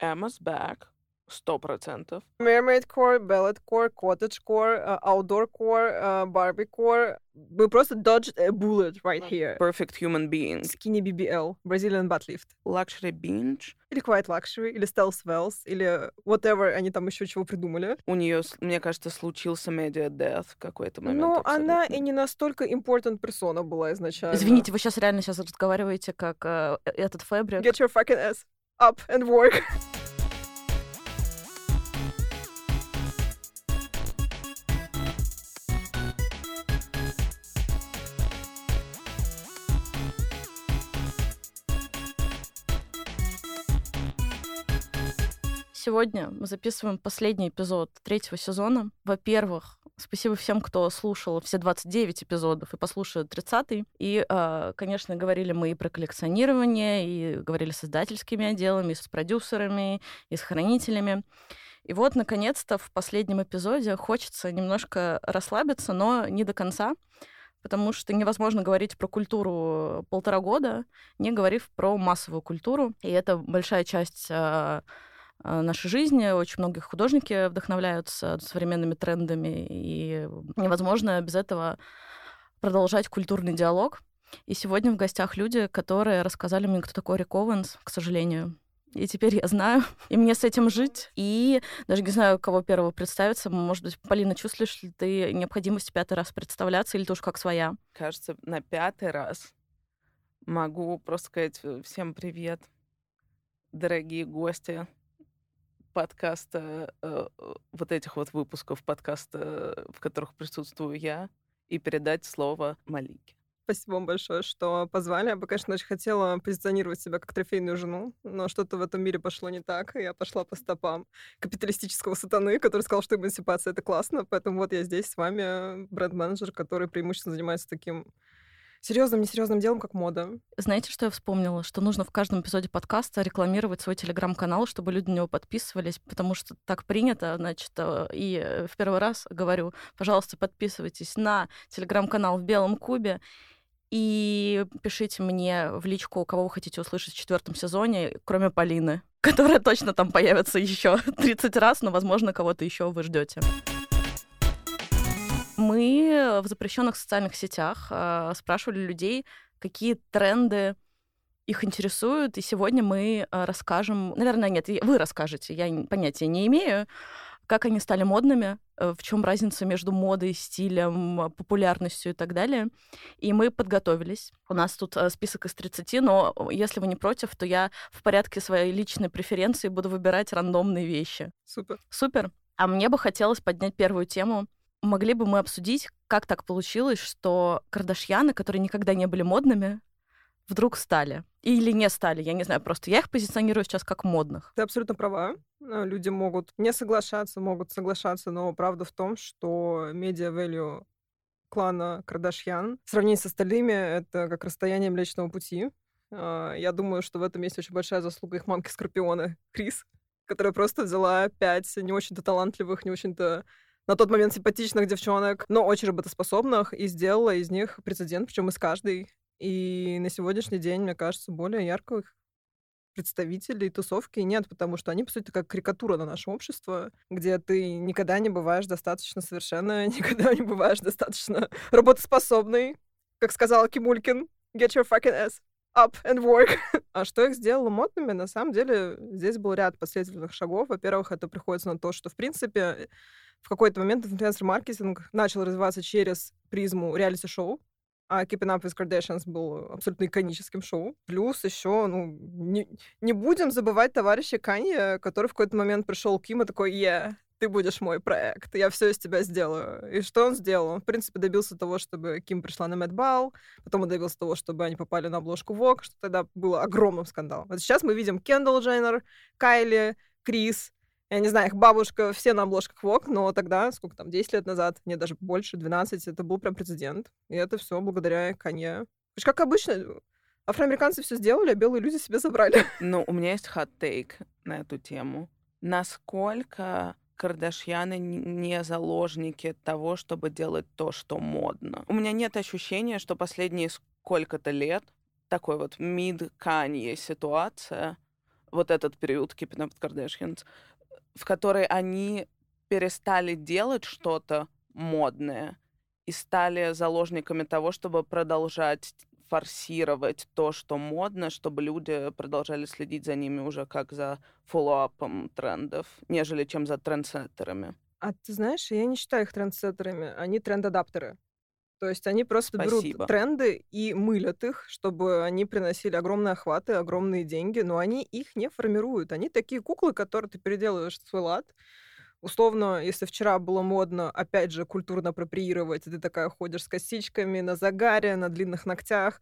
Emma's back. Сто процентов. Mermaid core, Ballet core, Cottage core, uh, Outdoor core, uh, Barbie core. Мы просто dodged a bullet right here. Perfect human being. Skinny BBL, Brazilian butt lift. Luxury binge. Или Quiet Luxury, или Stealth Wells, или whatever они там еще чего придумали. У нее, мне кажется, случился media death в какой-то момент. Но абсолютно. она и не настолько important персона была изначально. Извините, вы сейчас реально сейчас разговариваете как э, этот фабрик. Get your fucking ass up and work. Сегодня мы записываем последний эпизод третьего сезона. Во-первых, спасибо всем, кто слушал все 29 эпизодов и послушает 30-й. И, э, конечно, говорили мы и про коллекционирование, и говорили с издательскими отделами, и с продюсерами, и с хранителями. И вот, наконец-то, в последнем эпизоде хочется немножко расслабиться, но не до конца, потому что невозможно говорить про культуру полтора года, не говорив про массовую культуру. И это большая часть э, нашей жизни. Очень многие художники вдохновляются современными трендами, и невозможно без этого продолжать культурный диалог. И сегодня в гостях люди, которые рассказали мне, кто такой Рик Оуэнс, к сожалению. И теперь я знаю, и мне с этим жить. И даже не знаю, кого первого представиться. Может быть, Полина, чувствуешь ли ты необходимость пятый раз представляться, или тоже как своя? Кажется, на пятый раз могу просто сказать э, всем привет, дорогие гости подкаста, э, э, вот этих вот выпусков подкаста, в которых присутствую я, и передать слово Малике. Спасибо вам большое, что позвали. Я бы, конечно, очень хотела позиционировать себя как трофейную жену, но что-то в этом мире пошло не так, и я пошла по стопам капиталистического сатаны, который сказал, что эмансипация — это классно, поэтому вот я здесь с вами, бренд-менеджер, который преимущественно занимается таким серьезным, несерьезным делом, как мода. Знаете, что я вспомнила? Что нужно в каждом эпизоде подкаста рекламировать свой телеграм-канал, чтобы люди на него подписывались, потому что так принято, значит, э, и э, в первый раз говорю, пожалуйста, подписывайтесь на телеграм-канал в Белом Кубе, и пишите мне в личку, кого вы хотите услышать в четвертом сезоне, кроме Полины, которая точно там появится еще 30 раз, но, возможно, кого-то еще вы ждете. Мы в запрещенных социальных сетях э, спрашивали людей, какие тренды их интересуют, и сегодня мы э, расскажем, наверное, нет, вы расскажете, я понятия не имею, как они стали модными, э, в чем разница между модой, стилем, популярностью и так далее. И мы подготовились. У нас тут э, список из 30, но если вы не против, то я в порядке своей личной преференции буду выбирать рандомные вещи. Супер. Супер. А мне бы хотелось поднять первую тему. Могли бы мы обсудить, как так получилось, что Кардашьяны, которые никогда не были модными, вдруг стали. Или не стали, я не знаю, просто я их позиционирую сейчас как модных. Ты абсолютно права. Э, Люди могут не соглашаться, могут соглашаться, но правда в том, что медиа value клана Кардашьян в сравнении с остальными это как расстояние Млечного Пути. А, Я думаю, что в этом есть очень большая заслуга их мамки Скорпиона, Крис, которая просто взяла пять не очень-то талантливых, не очень-то на тот момент симпатичных девчонок, но очень работоспособных, и сделала из них прецедент, причем из каждой. И на сегодняшний день, мне кажется, более ярких представителей тусовки нет, потому что они, по сути, как карикатура на наше общество, где ты никогда не бываешь достаточно совершенно, никогда не бываешь достаточно работоспособный, как сказал Кимулькин, get your fucking ass up and work. а что их сделало модными? На самом деле, здесь был ряд последовательных шагов. Во-первых, это приходится на то, что, в принципе, в какой-то момент инфлюенсер-маркетинг начал развиваться через призму реалити-шоу, а Keeping Up with Kardashians был абсолютно иконическим шоу. Плюс еще, ну, не, не будем забывать товарища Канье, который в какой-то момент пришел к Ким и такой, yeah, ты будешь мой проект, я все из тебя сделаю. И что он сделал? Он, в принципе, добился того, чтобы Ким пришла на Мэтт Бал, потом он добился того, чтобы они попали на обложку Vogue, что тогда было огромным скандалом. Вот сейчас мы видим Кендалл Дженнер, Кайли, Крис, я не знаю, их бабушка, все на обложках Vogue, но тогда, сколько там, 10 лет назад, не даже больше, 12, это был прям прецедент. И это все благодаря Канье. Как обычно, афроамериканцы все сделали, а белые люди себе забрали. Ну, у меня есть хот-тейк на эту тему. Насколько Кардашьяны не заложники того, чтобы делать то, что модно. У меня нет ощущения, что последние сколько-то лет такой вот мид Канье ситуация вот этот период Keeping Up Kardashians, в который они перестали делать что-то модное и стали заложниками того, чтобы продолжать форсировать то, что модно, чтобы люди продолжали следить за ними уже как за фоллоуапом трендов, нежели чем за трендсеттерами. А ты знаешь, я не считаю их трендсеттерами, они тренд-адаптеры. То есть они просто Спасибо. берут тренды и мылят их, чтобы они приносили огромные охваты, огромные деньги, но они их не формируют. Они такие куклы, которые ты переделываешь в свой лад. Условно, если вчера было модно, опять же, культурно апроприировать, ты такая ходишь с косичками на загаре, на длинных ногтях,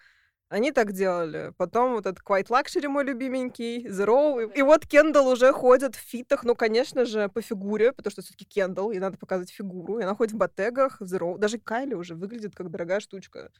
они так делали. Потом вот этот Quite Luxury, мой любименький, Zero. И вот Кендалл уже ходит в фитах, ну, конечно же, по фигуре, потому что все таки Кендалл, и надо показывать фигуру. И она ходит в ботегах, Zero. Даже Кайли уже выглядит как дорогая штучка.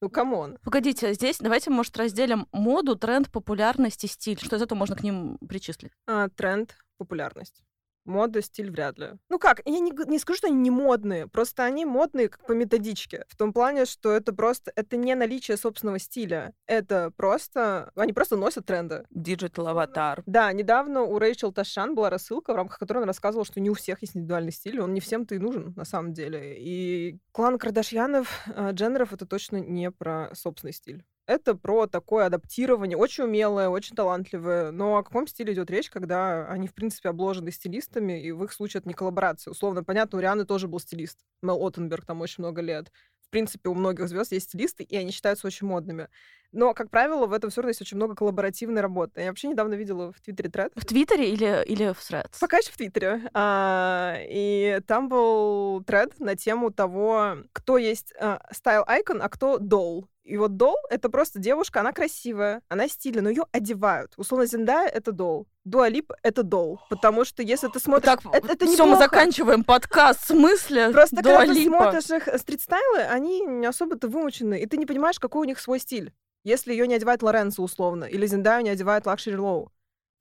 Ну, come on. Погодите, здесь давайте, может, разделим моду, тренд, популярность и стиль. Что из этого можно к ним причислить? А, тренд, популярность. Мода, стиль вряд ли. Ну как, я не, не скажу, что они не модные, просто они модные как по методичке. В том плане, что это просто, это не наличие собственного стиля. Это просто, они просто носят тренды. Digital аватар. Да, недавно у Рэйчел Ташджян была рассылка, в рамках которой она рассказывала, что не у всех есть индивидуальный стиль, он не всем-то и нужен, на самом деле. И клан Кардашьянов, э, Дженнеров, это точно не про собственный стиль. Это про такое адаптирование, очень умелое, очень талантливое. Но о каком стиле идет речь, когда они, в принципе, обложены стилистами, и в их случае это не коллаборация. Условно, понятно, у Рианы тоже был стилист. Мел Оттенберг там очень много лет. В принципе, у многих звезд есть стилисты, и они считаются очень модными. Но, как правило, в этом все равно есть очень много коллаборативной работы. Я вообще недавно видела в Твиттере тред. В Твиттере или, или в Threads? Пока еще в Твиттере. А, и там был тред на тему того, кто есть style icon, а кто doll. И вот doll — это просто девушка, она красивая, она стильная, но ее одевают. Условно, Зендая — это doll. Дуа Липа — это doll. Потому что если ты смотришь... Так, это, это все, мы заканчиваем подкаст. В смысле? Просто Дуа когда ты смотришь их э, стрит-стайлы, они не особо-то вымучены, и ты не понимаешь, какой у них свой стиль. Если ее не одевает Лоренцо условно, или Зендаю не одевает Luxury Law.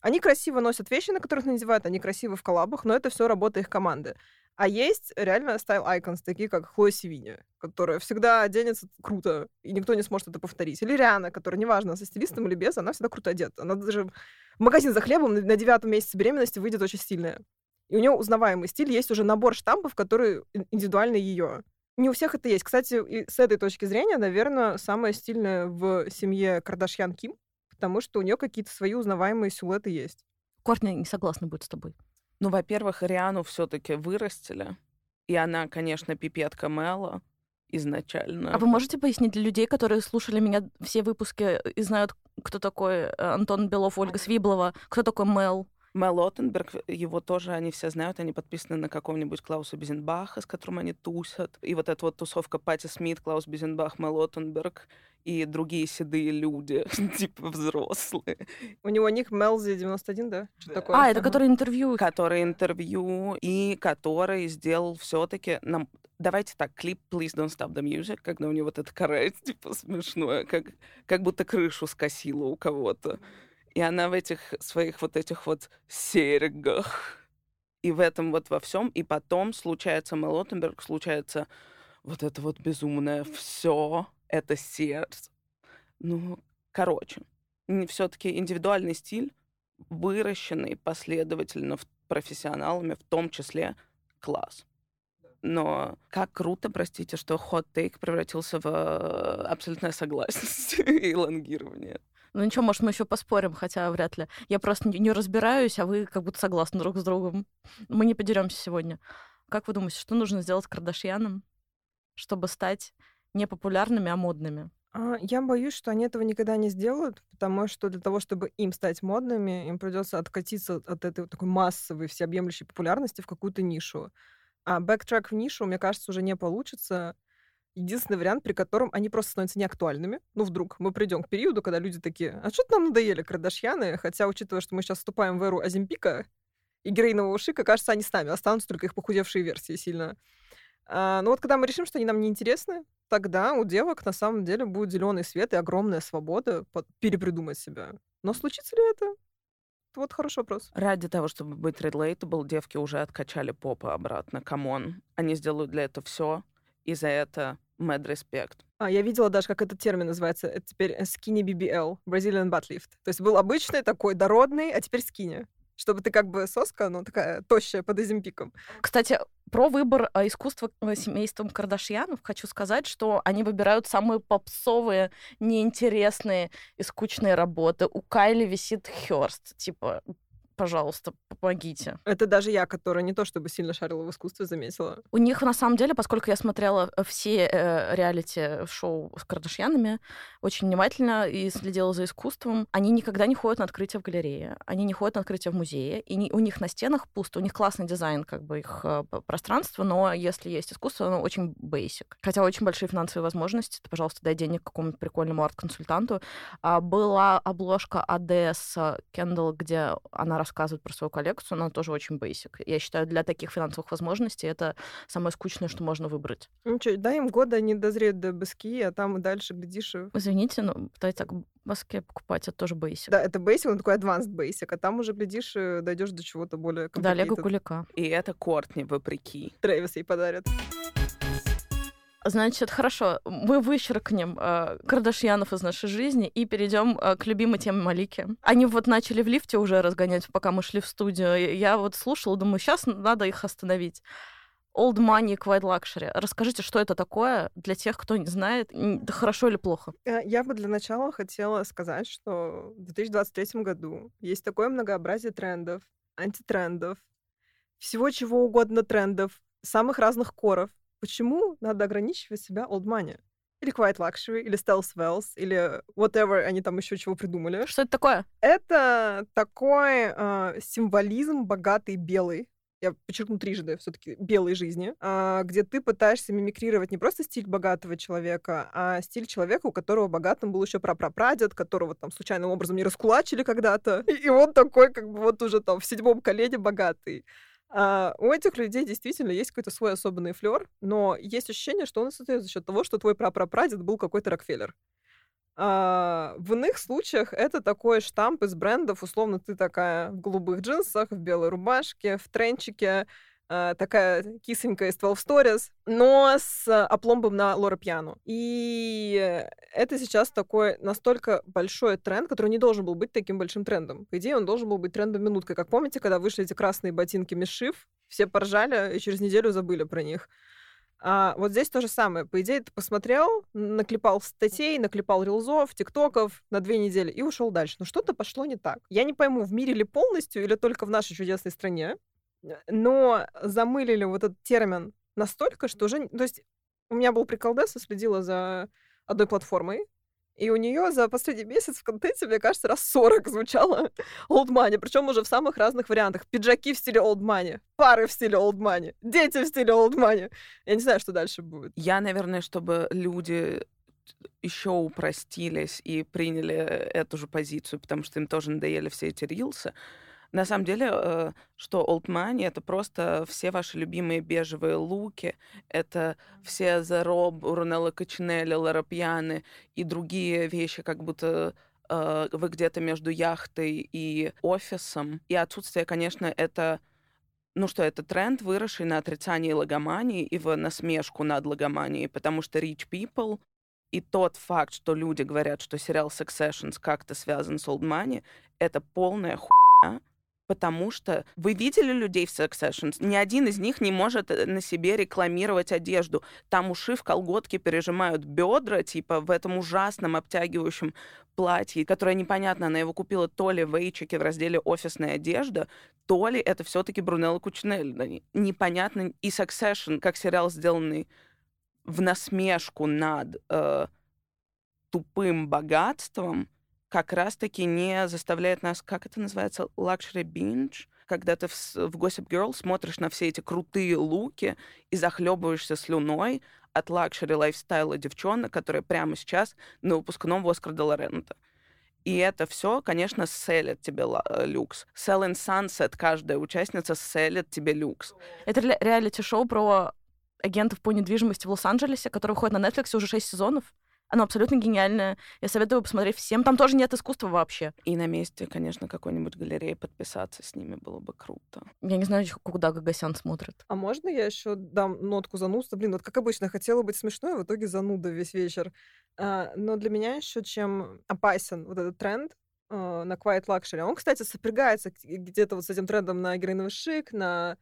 Они красиво носят вещи, на которых надевают, они красивы в коллабах, но это все работа их команды. А есть реально style icons, такие как Хлоя Севинья, которая всегда оденется круто, и никто не сможет это повторить. Или Риана, которая, неважно, со стилистом или без, она всегда круто одета. Она даже в магазин за хлебом на девятом месяце беременности выйдет очень стильная. И у нее узнаваемый стиль, есть уже набор штампов, которые ин- индивидуальны ее. Не у всех это есть. Кстати, и с этой точки зрения, наверное, самая стильная в семье Кардашьян Ким, потому что у нее какие-то свои узнаваемые силуэты есть. Кортни не согласна будет с тобой. Ну, во-первых, Риану все-таки вырастили. И она, конечно, пипетка Мэла изначально. А вы можете пояснить для людей, которые слушали меня все выпуски и знают, кто такой э, Антон Белов, Ольга Свиблова, кто такой Мел? Мел Оттенберг, его тоже они все знают, они подписаны на какого-нибудь Клауса Безенбаха, с которым они тусят. И вот эта вот тусовка Пати Смит, Клаус Безенбах, Мел Оттенберг и другие седые люди, типа взрослые, У него ник Мелзи 91, да? Что такое? А, это который интервью. который интервью и который сделал все-таки нам Давайте так, клип Please Don't Stop the Music, когда у него вот это каре, типа, смешное, как, как будто крышу скосила у кого-то. И она в этих своих вот этих вот серьгах. И в этом вот во всем. И потом случается Мэл Оттенберг, случается вот это вот безумное все это сердце. Ну, короче, все-таки индивидуальный стиль, выращенный последовательно профессионалами, в том числе класс. Но как круто, простите, что хот-тейк превратился в э, абсолютное согласие и лонгирование. Ну ничего, может, мы еще поспорим, хотя вряд ли. Я просто не, разбираюсь, а вы как будто согласны друг с другом. Мы не подеремся сегодня. Как вы думаете, что нужно сделать Кардашьянам, чтобы стать не популярными, а модными? А, Я боюсь, что они этого никогда не сделают, потому что для того, чтобы им стать модными, им придется откатиться от этой такой массовой, всеобъемлющей популярности в какую-то нишу. А backtrack в нишу, мне кажется, уже не получится. Единственный вариант, при котором они просто становятся неактуальными. Ну, вдруг мы придем к периоду, когда люди такие, а что-то нам надоели Кардашьяны, хотя, учитывая, что мы сейчас вступаем в эру Оземпика и героинового шика, кажется, они с нами, останутся только их похудевшие версии сильно. А, ну вот когда мы решим, что они нам не интересны, тогда у девок на самом деле будет зеленый свет и огромная свобода перепридумать себя. Но случится ли? Это вот хороший вопрос. Ради того, чтобы быть relatable, девки уже откачали попы обратно. Come on. Они сделают для этого все. И за это mad респект. А, я видела даже, как этот термин называется. Это теперь э, skinny BBL, Brazilian butt lift. То есть был обычный такой дородный, а теперь skinny. Чтобы ты как бы соска, ну, такая тощая под изимпиком. Кстати, про выбор а, искусства э, семейством Кардашьянов хочу сказать, что они выбирают самые попсовые, неинтересные и скучные работы. У Кайли висит Хёрст. Типа, пожалуйста, помогите. Это даже я, которая не то чтобы сильно шарила в искусстве, заметила. У них, на самом деле, поскольку я смотрела э, все э, реалити-шоу с Кардашьянами очень внимательно и следила за искусством, они никогда не ходят на открытие в галерее, они не ходят на открытие в музее, и не, у них на стенах пусто, у них классный дизайн, как бы, их э, пространства, но если есть искусство, оно очень basic. Хотя очень большие финансовые возможности, то, пожалуйста, дай денег какому-нибудь прикольному арт-консультанту. А, была обложка АДС Кендалл, где она рассказывает про свою коллекцию, она тоже очень basic. Я считаю, для таких финансовых возможностей это самое скучное, что можно выбрать. Ну что, дай им года, они дозреют до баски, а там и дальше, глядишь... И... Извините, но пытаться так баске покупать, это тоже basic. Да, это basic, он такой advanced basic, а там уже, глядишь, дойдешь до чего-то более Да, Лего Кулика. И это Кортни, вопреки. Трэвис ей подарят. Значит, хорошо, мы вычеркнем э, Кардашьянов из нашей жизни и перейдем э, к любимой теме Малики. Они вот начали в лифте уже разгонять, пока мы шли в студию. Я вот слушала, думаю, сейчас надо их остановить. Old Money Quiet Luxury. Расскажите, что это такое для тех, кто не знает, хорошо или плохо? Э, я бы для начала хотела сказать, что в 2023 году есть такое многообразие трендов, антитрендов, всего чего угодно трендов, самых разных коров, Почему надо ограничивать себя old money? Или Quiet Luxury, или Stealth Wells, или whatever они там еще чего придумали. Что это такое? Это такой э, символизм богатый белый, я подчеркну трижды, все-таки белой жизни, а, где ты пытаешься мимикрировать не просто стиль богатого человека, а стиль человека, у которого богатым был еще прапрапрадед, которого там случайным образом не раскулачили когда-то, и он такой, как бы вот уже там в седьмом колене богатый. А, у этих людей действительно есть какой-то свой особенный флер, но есть ощущение, что он состоит за счет того, что твой прапрапрадед был какой-то Рокфеллер. А, в иных случаях это такой штамп из брендов, условно, ты такая в голубых джинсах, в белой рубашке, в тренчике, такая кисонькая из 12 Stories, но с опломбом на Лора Пьяну. И это сейчас такой настолько большой тренд, который не должен был быть таким большим трендом. По идее, он должен был быть трендом минуткой. Как помните, когда вышли эти красные ботинки Мишив, все поржали и через неделю забыли про них. А вот здесь то же самое. По идее, ты посмотрел, наклепал статей, наклепал рилзов, тиктоков на две недели и ушел дальше. Но что-то пошло не так. Я не пойму, в мире ли полностью или только в нашей чудесной стране, но замылили вот этот термин настолько, что уже... То есть у меня был приколдес, следила за одной платформой, и у нее за последний месяц в контенте, мне кажется, раз 40 звучало Old Money, причем уже в самых разных вариантах. Пиджаки в стиле Old Money, пары в стиле Old Money, дети в стиле Old Money. Я не знаю, что дальше будет. Я, наверное, чтобы люди еще упростились и приняли эту же позицию, потому что им тоже надоели все эти рилсы, на самом деле, э, что Old Money — это просто все ваши любимые бежевые луки, это все Rob, Рунелла Качинелли, Лара Пьяны и другие вещи, как будто э, вы где-то между яхтой и офисом. И отсутствие, конечно, это ну что, это тренд, выросший на отрицании логомании и в насмешку над логоманией, потому что rich people и тот факт, что люди говорят, что сериал Successions как-то связан с Old Money, это полная хуйня, потому что вы видели людей в Succession? Ни один из них не может э, на себе рекламировать одежду. Там уши в колготке пережимают бедра, типа в этом ужасном обтягивающем платье, которое непонятно, она его купила то ли в Эйчике в разделе «Офисная одежда», то ли это все таки Брунелло Кучинелли. Непонятно. И Succession, как сериал, сделанный в насмешку над э, тупым богатством, как раз-таки не заставляет нас, как это называется, luxury binge, когда ты в, в Gossip Girl смотришь на все эти крутые луки и захлебываешься слюной от luxury lifestyle а девчонок, которые прямо сейчас на выпускном в Оскар де ла Рента. И это все, конечно, селит тебе э, люкс. Selling Sunset, каждая участница селит тебе люкс. Это ре- реалити-шоу про агентов по недвижимости в Лос-Анджелесе, который выходит на Netflix уже 6 сезонов. Оно абсолютно гениальное. Я советую посмотреть всем. Там тоже нет искусства вообще. И на месте, конечно, какой-нибудь галереи подписаться с ними было бы круто. Я не знаю, куда Гагасян смотрит. А можно я еще дам нотку занудства? Блин, вот как обычно, хотела быть смешной, а в итоге зануда весь вечер. А, но для меня еще чем опасен вот этот тренд, а, на Quiet Luxury. Он, кстати, сопрягается где-то вот с этим трендом на героиновый шик, на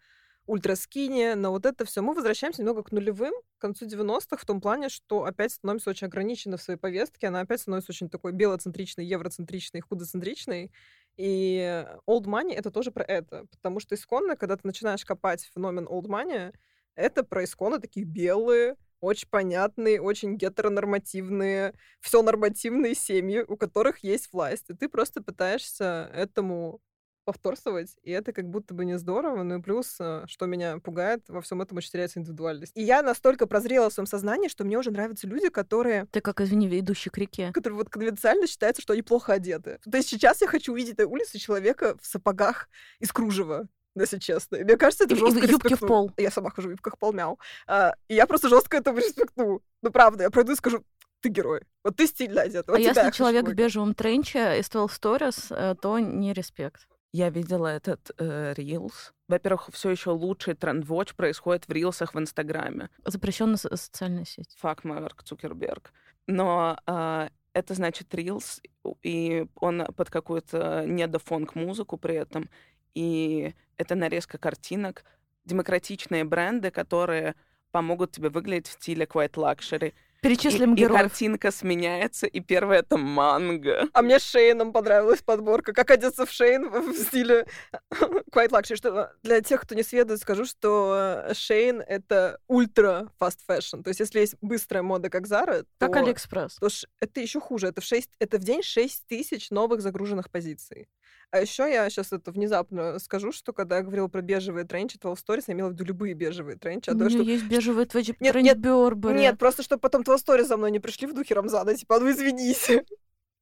ультраскини, на вот это все. Мы возвращаемся немного к нулевым, к концу 90-х, в том плане, что опять становимся очень ограничены в своей повестке, она опять становится очень такой белоцентричной, евроцентричной, худоцентричной. И old money — это тоже про это, потому что исконно, когда ты начинаешь копать феномен old money, это про исконно такие белые, очень понятные, очень гетеронормативные, все нормативные семьи, у которых есть власть. И ты просто пытаешься этому повторствовать, и это как будто бы не здорово. Ну и плюс, э, что меня пугает, во всем этом очень теряется индивидуальность. И я настолько прозрела в своем сознании, что мне уже нравятся люди, которые... Ты как, извини, идущий к реке. Которые вот конвенциально считается, что они плохо одеты. То есть сейчас я хочу увидеть на улице человека в сапогах из кружева если честно. И мне кажется, это жестко юбки в пол. Я сама хожу в юбках в пол, мяу. А, и я просто жестко этому респектую. Ну, правда, я пройду и скажу, ты герой. Вот ты стильно одет. Вот а если человек в бежевом тренче из 12 Stories, э, то не респект. Я видела этот э, Reels. Во-первых, все еще лучший тренд-вотч происходит в рилсах в Инстаграме. Запрещенная со- социальная сеть. Фак Марк Цукерберг. Но э, это значит Reels, и он под какую-то недофонк-музыку при этом и это нарезка картинок, демократичные бренды, которые помогут тебе выглядеть в стиле quiet luxury. Перечислим и, героев. И картинка сменяется, и первое — это манго. А мне Шейном понравилась подборка. Как одеться в Шейн в стиле quiet luxury. Что для тех, кто не сведает, скажу, что Шейн — это ультра fast fashion. То есть если есть быстрая мода, как Зара, то... Как Алиэкспресс. То это еще хуже. Это в, 6, это в день 6 тысяч новых загруженных позиций. А еще я сейчас это внезапно скажу, что когда я говорила про бежевые тренчи, 12 Stories, я имела в виду любые бежевые тренчи. А У то, меня что... есть бежевые тренчи нет, нет, Бёрбери. Нет, просто чтобы потом 12 Stories за мной не пришли в духе Рамзана, типа, ну извините.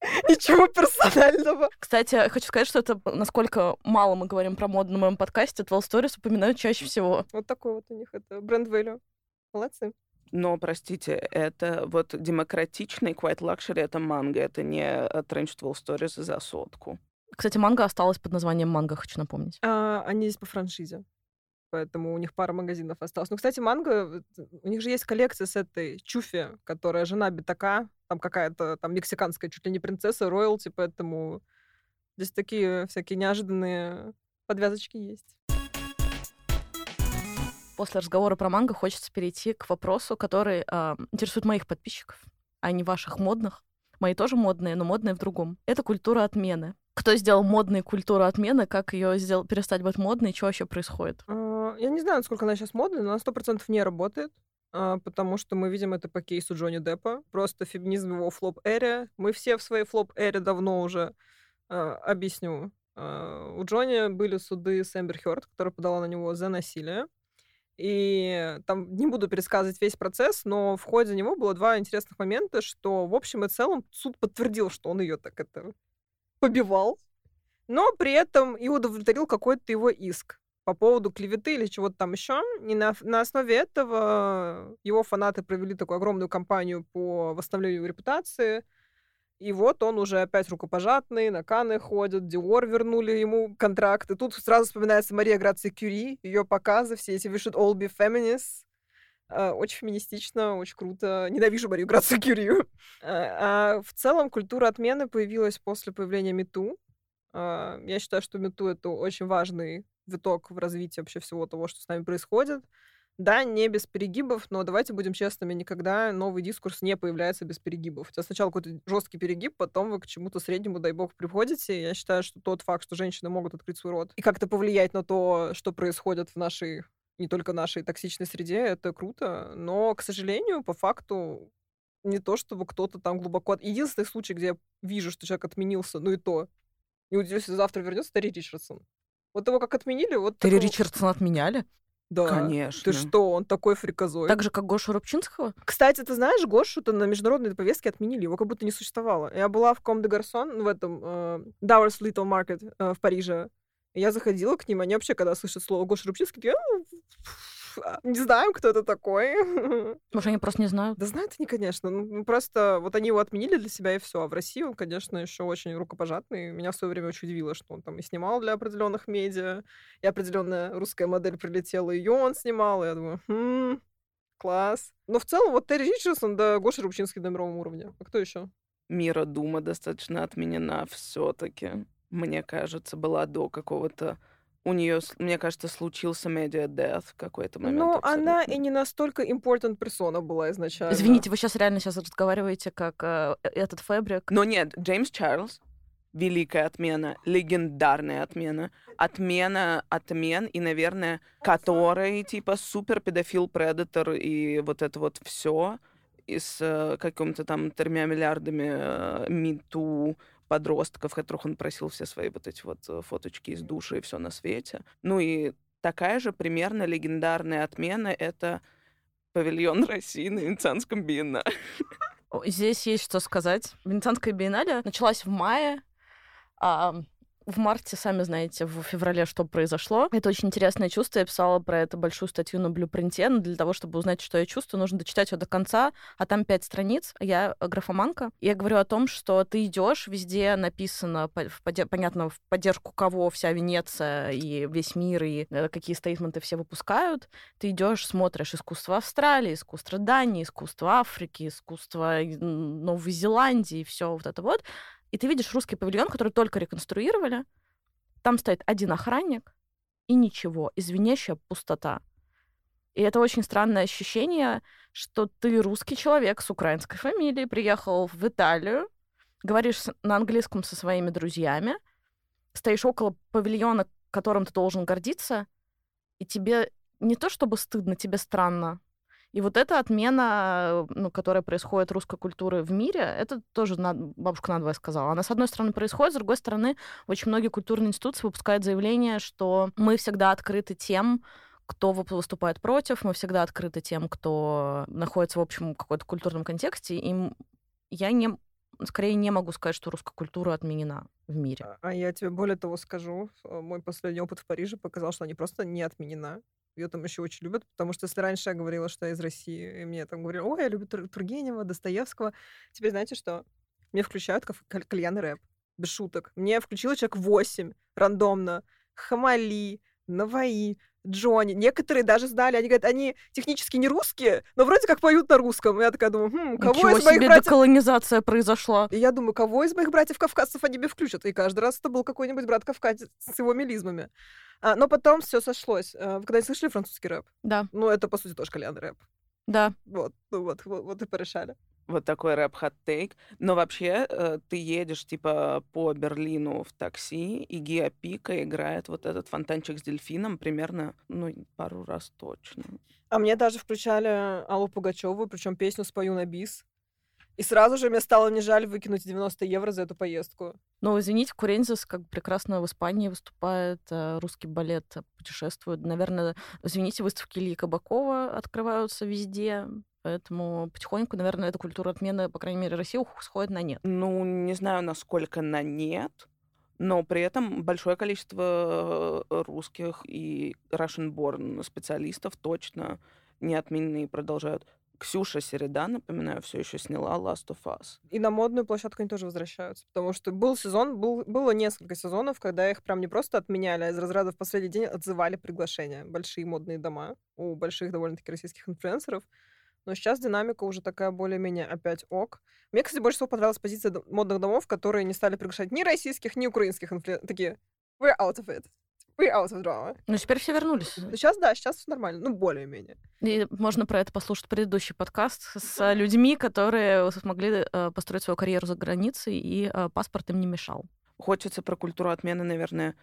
Ничего персонального. Кстати, хочу сказать, что это насколько мало мы говорим про моду на моем подкасте, 12 Stories упоминают чаще всего. Вот такой вот у них это бренд value. Молодцы. Но, простите, это вот демократичный quite luxury, это манго, это не Trench 12 Stories за сотку. Кстати, манго осталось под названием манго, хочу напомнить. А, они здесь по франшизе. Поэтому у них пара магазинов осталось. Ну, кстати, манго, у них же есть коллекция с этой Чуфи, которая жена Битака, там какая-то там мексиканская чуть ли не принцесса, роялти, поэтому здесь такие всякие неожиданные подвязочки есть. После разговора про манго хочется перейти к вопросу, который э, интересует моих подписчиков, а не ваших модных. Мои тоже модные, но модные в другом. Это культура отмены. Кто сделал модную культуру отмены, как ее сделал, перестать быть модной, что вообще происходит? А, я не знаю, насколько она сейчас модная, но она сто процентов не работает, а, потому что мы видим это по кейсу Джонни Деппа. Просто феминизм его флоп-эре. Мы все в своей флоп-эре давно уже а, объясню. У Джонни были суды с Эмбер Хёрд, которая подала на него за насилие. И там не буду пересказывать весь процесс, но в ходе него было два интересных момента, что в общем и целом суд подтвердил, что он ее так это побивал, но при этом и удовлетворил какой-то его иск по поводу клеветы или чего-то там еще. И на, на основе этого его фанаты провели такую огромную кампанию по восстановлению репутации. И вот он уже опять рукопожатный, на Каны ходит, Диор вернули ему контракт. И тут сразу вспоминается Мария Грация Кюри, ее показы, все эти «We all be feminists». Э, очень феминистично, очень круто. Ненавижу Марию Грацию Кюри. А в целом культура отмены появилась после появления Мету. А, я считаю, что Мету — это очень важный виток в развитии вообще всего того, что с нами происходит. Да, не без перегибов, но давайте будем честными, никогда новый дискурс не появляется без перегибов. У тебя сначала какой-то жесткий перегиб, потом вы к чему-то среднему, дай бог, приходите. Я считаю, что тот факт, что женщины могут открыть свой рот и как-то повлиять на то, что происходит в нашей, не только нашей токсичной среде, это круто. Но, к сожалению, по факту не то, чтобы кто-то там глубоко... Единственный случай, где я вижу, что человек отменился, ну и то, не удивлюсь, завтра вернется, Терри Ричардсон. Вот его как отменили, вот... Терри такого... Ричардсон отменяли? Да. Конечно. Ты что, он такой фриказой. Так же, как Гошу Рубчинского? Кстати, ты знаешь, Гошу-то на международной повестке отменили, его как будто не существовало. Я была в Ком де Гарсон, в этом э, Dowers Little Market э, в Париже. Я заходила к ним, они вообще, когда слышат слово Гоша Рубчинский, такие... а, не знаем, кто это такой. Может, они просто не знают? Да знают они, конечно. Ну, ну, просто вот они его отменили для себя, и все. А в России он, конечно, еще очень рукопожатный. Меня в свое время очень удивило, что он там и снимал для определенных медиа, и определенная русская модель прилетела, ее он снимал. И я думаю, хм, класс. Но в целом вот Терри Ричардсон, да Гоша Рубчинский на мировом уровне. А кто еще? Мира Дума достаточно отменена все-таки. Мне кажется, была до какого-то у нее, мне кажется, случился media death в какой-то момент. Ну, она и не настолько important персона была изначально. Извините, вы сейчас реально сейчас разговариваете как э, этот фабрик. Но нет, Джеймс Чарльз, великая отмена, легендарная отмена, отмена отмен, и, наверное, который, типа, супер педофил, предатор и вот это вот все и с э, какими-то там тремя миллиардами э, миту подростков, которых он просил все свои вот эти вот э, фоточки из души и все на свете. Ну и такая же примерно легендарная отмена — это павильон России на Венецианском биеннале. Здесь есть что сказать. Венецианская биеннале началась в мае, а в марте, сами знаете, в феврале что произошло. Это очень интересное чувство. Я писала про это большую статью на Блюпринте. Но для того, чтобы узнать, что я чувствую, нужно дочитать ее до конца. А там пять страниц. Я графоманка. Я говорю о том, что ты идешь, везде написано, понятно, в поддержку кого вся Венеция и весь мир, и э, какие стейтменты все выпускают. Ты идешь, смотришь искусство Австралии, искусство Дании, искусство Африки, искусство Новой Зеландии, все вот это вот и ты видишь русский павильон, который только реконструировали. Там стоит один охранник и ничего, извиняющая пустота. И это очень странное ощущение, что ты русский человек с украинской фамилией, приехал в Италию, говоришь на английском со своими друзьями, стоишь около павильона, которым ты должен гордиться, и тебе не то чтобы стыдно, тебе странно. И вот эта отмена, ну, которая происходит русской культуры в мире, это тоже над... бабушка надвое сказала. Она, с одной стороны, происходит, с другой стороны, очень многие культурные институции выпускают заявление, что мы всегда открыты тем, кто выступает против, мы всегда открыты тем, кто находится в общем какой-то культурном контексте, и я не, скорее не могу сказать, что русская культура отменена в мире. А, я тебе более того скажу, мой последний опыт в Париже показал, что они просто не отменена. Ее там еще очень любят, потому что если раньше я говорила, что я из России, и мне там говорили, ой, я люблю Тургенева, Достоевского, теперь знаете что? Мне включают кальян рэп, без шуток. Мне включило человек 8 рандомно. Хамали, Наваи, Джонни. Некоторые даже знали, они говорят, они технически не русские, но вроде как поют на русском. И я такая думаю, хм, кого Ничего из моих себе братьев... деколонизация произошла. И я думаю, кого из моих братьев-кавказцев они мне включат? И каждый раз это был какой-нибудь брат-кавказец с его мелизмами. А, но потом все сошлось. А, вы когда-нибудь слышали французский рэп? Да. Ну, это, по сути, тоже кальян рэп. Да. Вот, ну вот, вот, вот и порешали. Вот такой рэп хот-тейк. Но вообще э, ты едешь типа по Берлину в такси, и Гиа Пика играет вот этот фонтанчик с дельфином примерно, ну, пару раз точно. А мне даже включали Аллу Пугачеву, причем песню «Спою на бис». И сразу же мне стало не жаль выкинуть 90 евро за эту поездку. Ну, извините, Курензис как прекрасно в Испании выступает, э, русский балет путешествует. Наверное, извините, выставки Ильи Кабакова открываются везде. Поэтому потихоньку, наверное, эта культура отмены, по крайней мере, России сходит на нет. Ну, не знаю, насколько на нет, но при этом большое количество э, русских и Russian-born специалистов точно не отменены и продолжают Ксюша Середа, напоминаю, все еще сняла Last of Us. И на модную площадку они тоже возвращаются, потому что был сезон, был, было несколько сезонов, когда их прям не просто отменяли, а из разряда в последний день отзывали приглашения. Большие модные дома у больших довольно-таки российских инфлюенсеров. Но сейчас динамика уже такая более-менее опять ок. Мне, кстати, больше всего понравилась позиция модных домов, которые не стали приглашать ни российских, ни украинских инфлюенсеров. Такие, we're out of it. We out of drama. Ну, теперь все вернулись. Сейчас, да, сейчас все нормально. Ну, более-менее. И можно про это послушать предыдущий подкаст с людьми, которые смогли э, построить свою карьеру за границей, и э, паспорт им не мешал. Хочется про культуру отмены, наверное,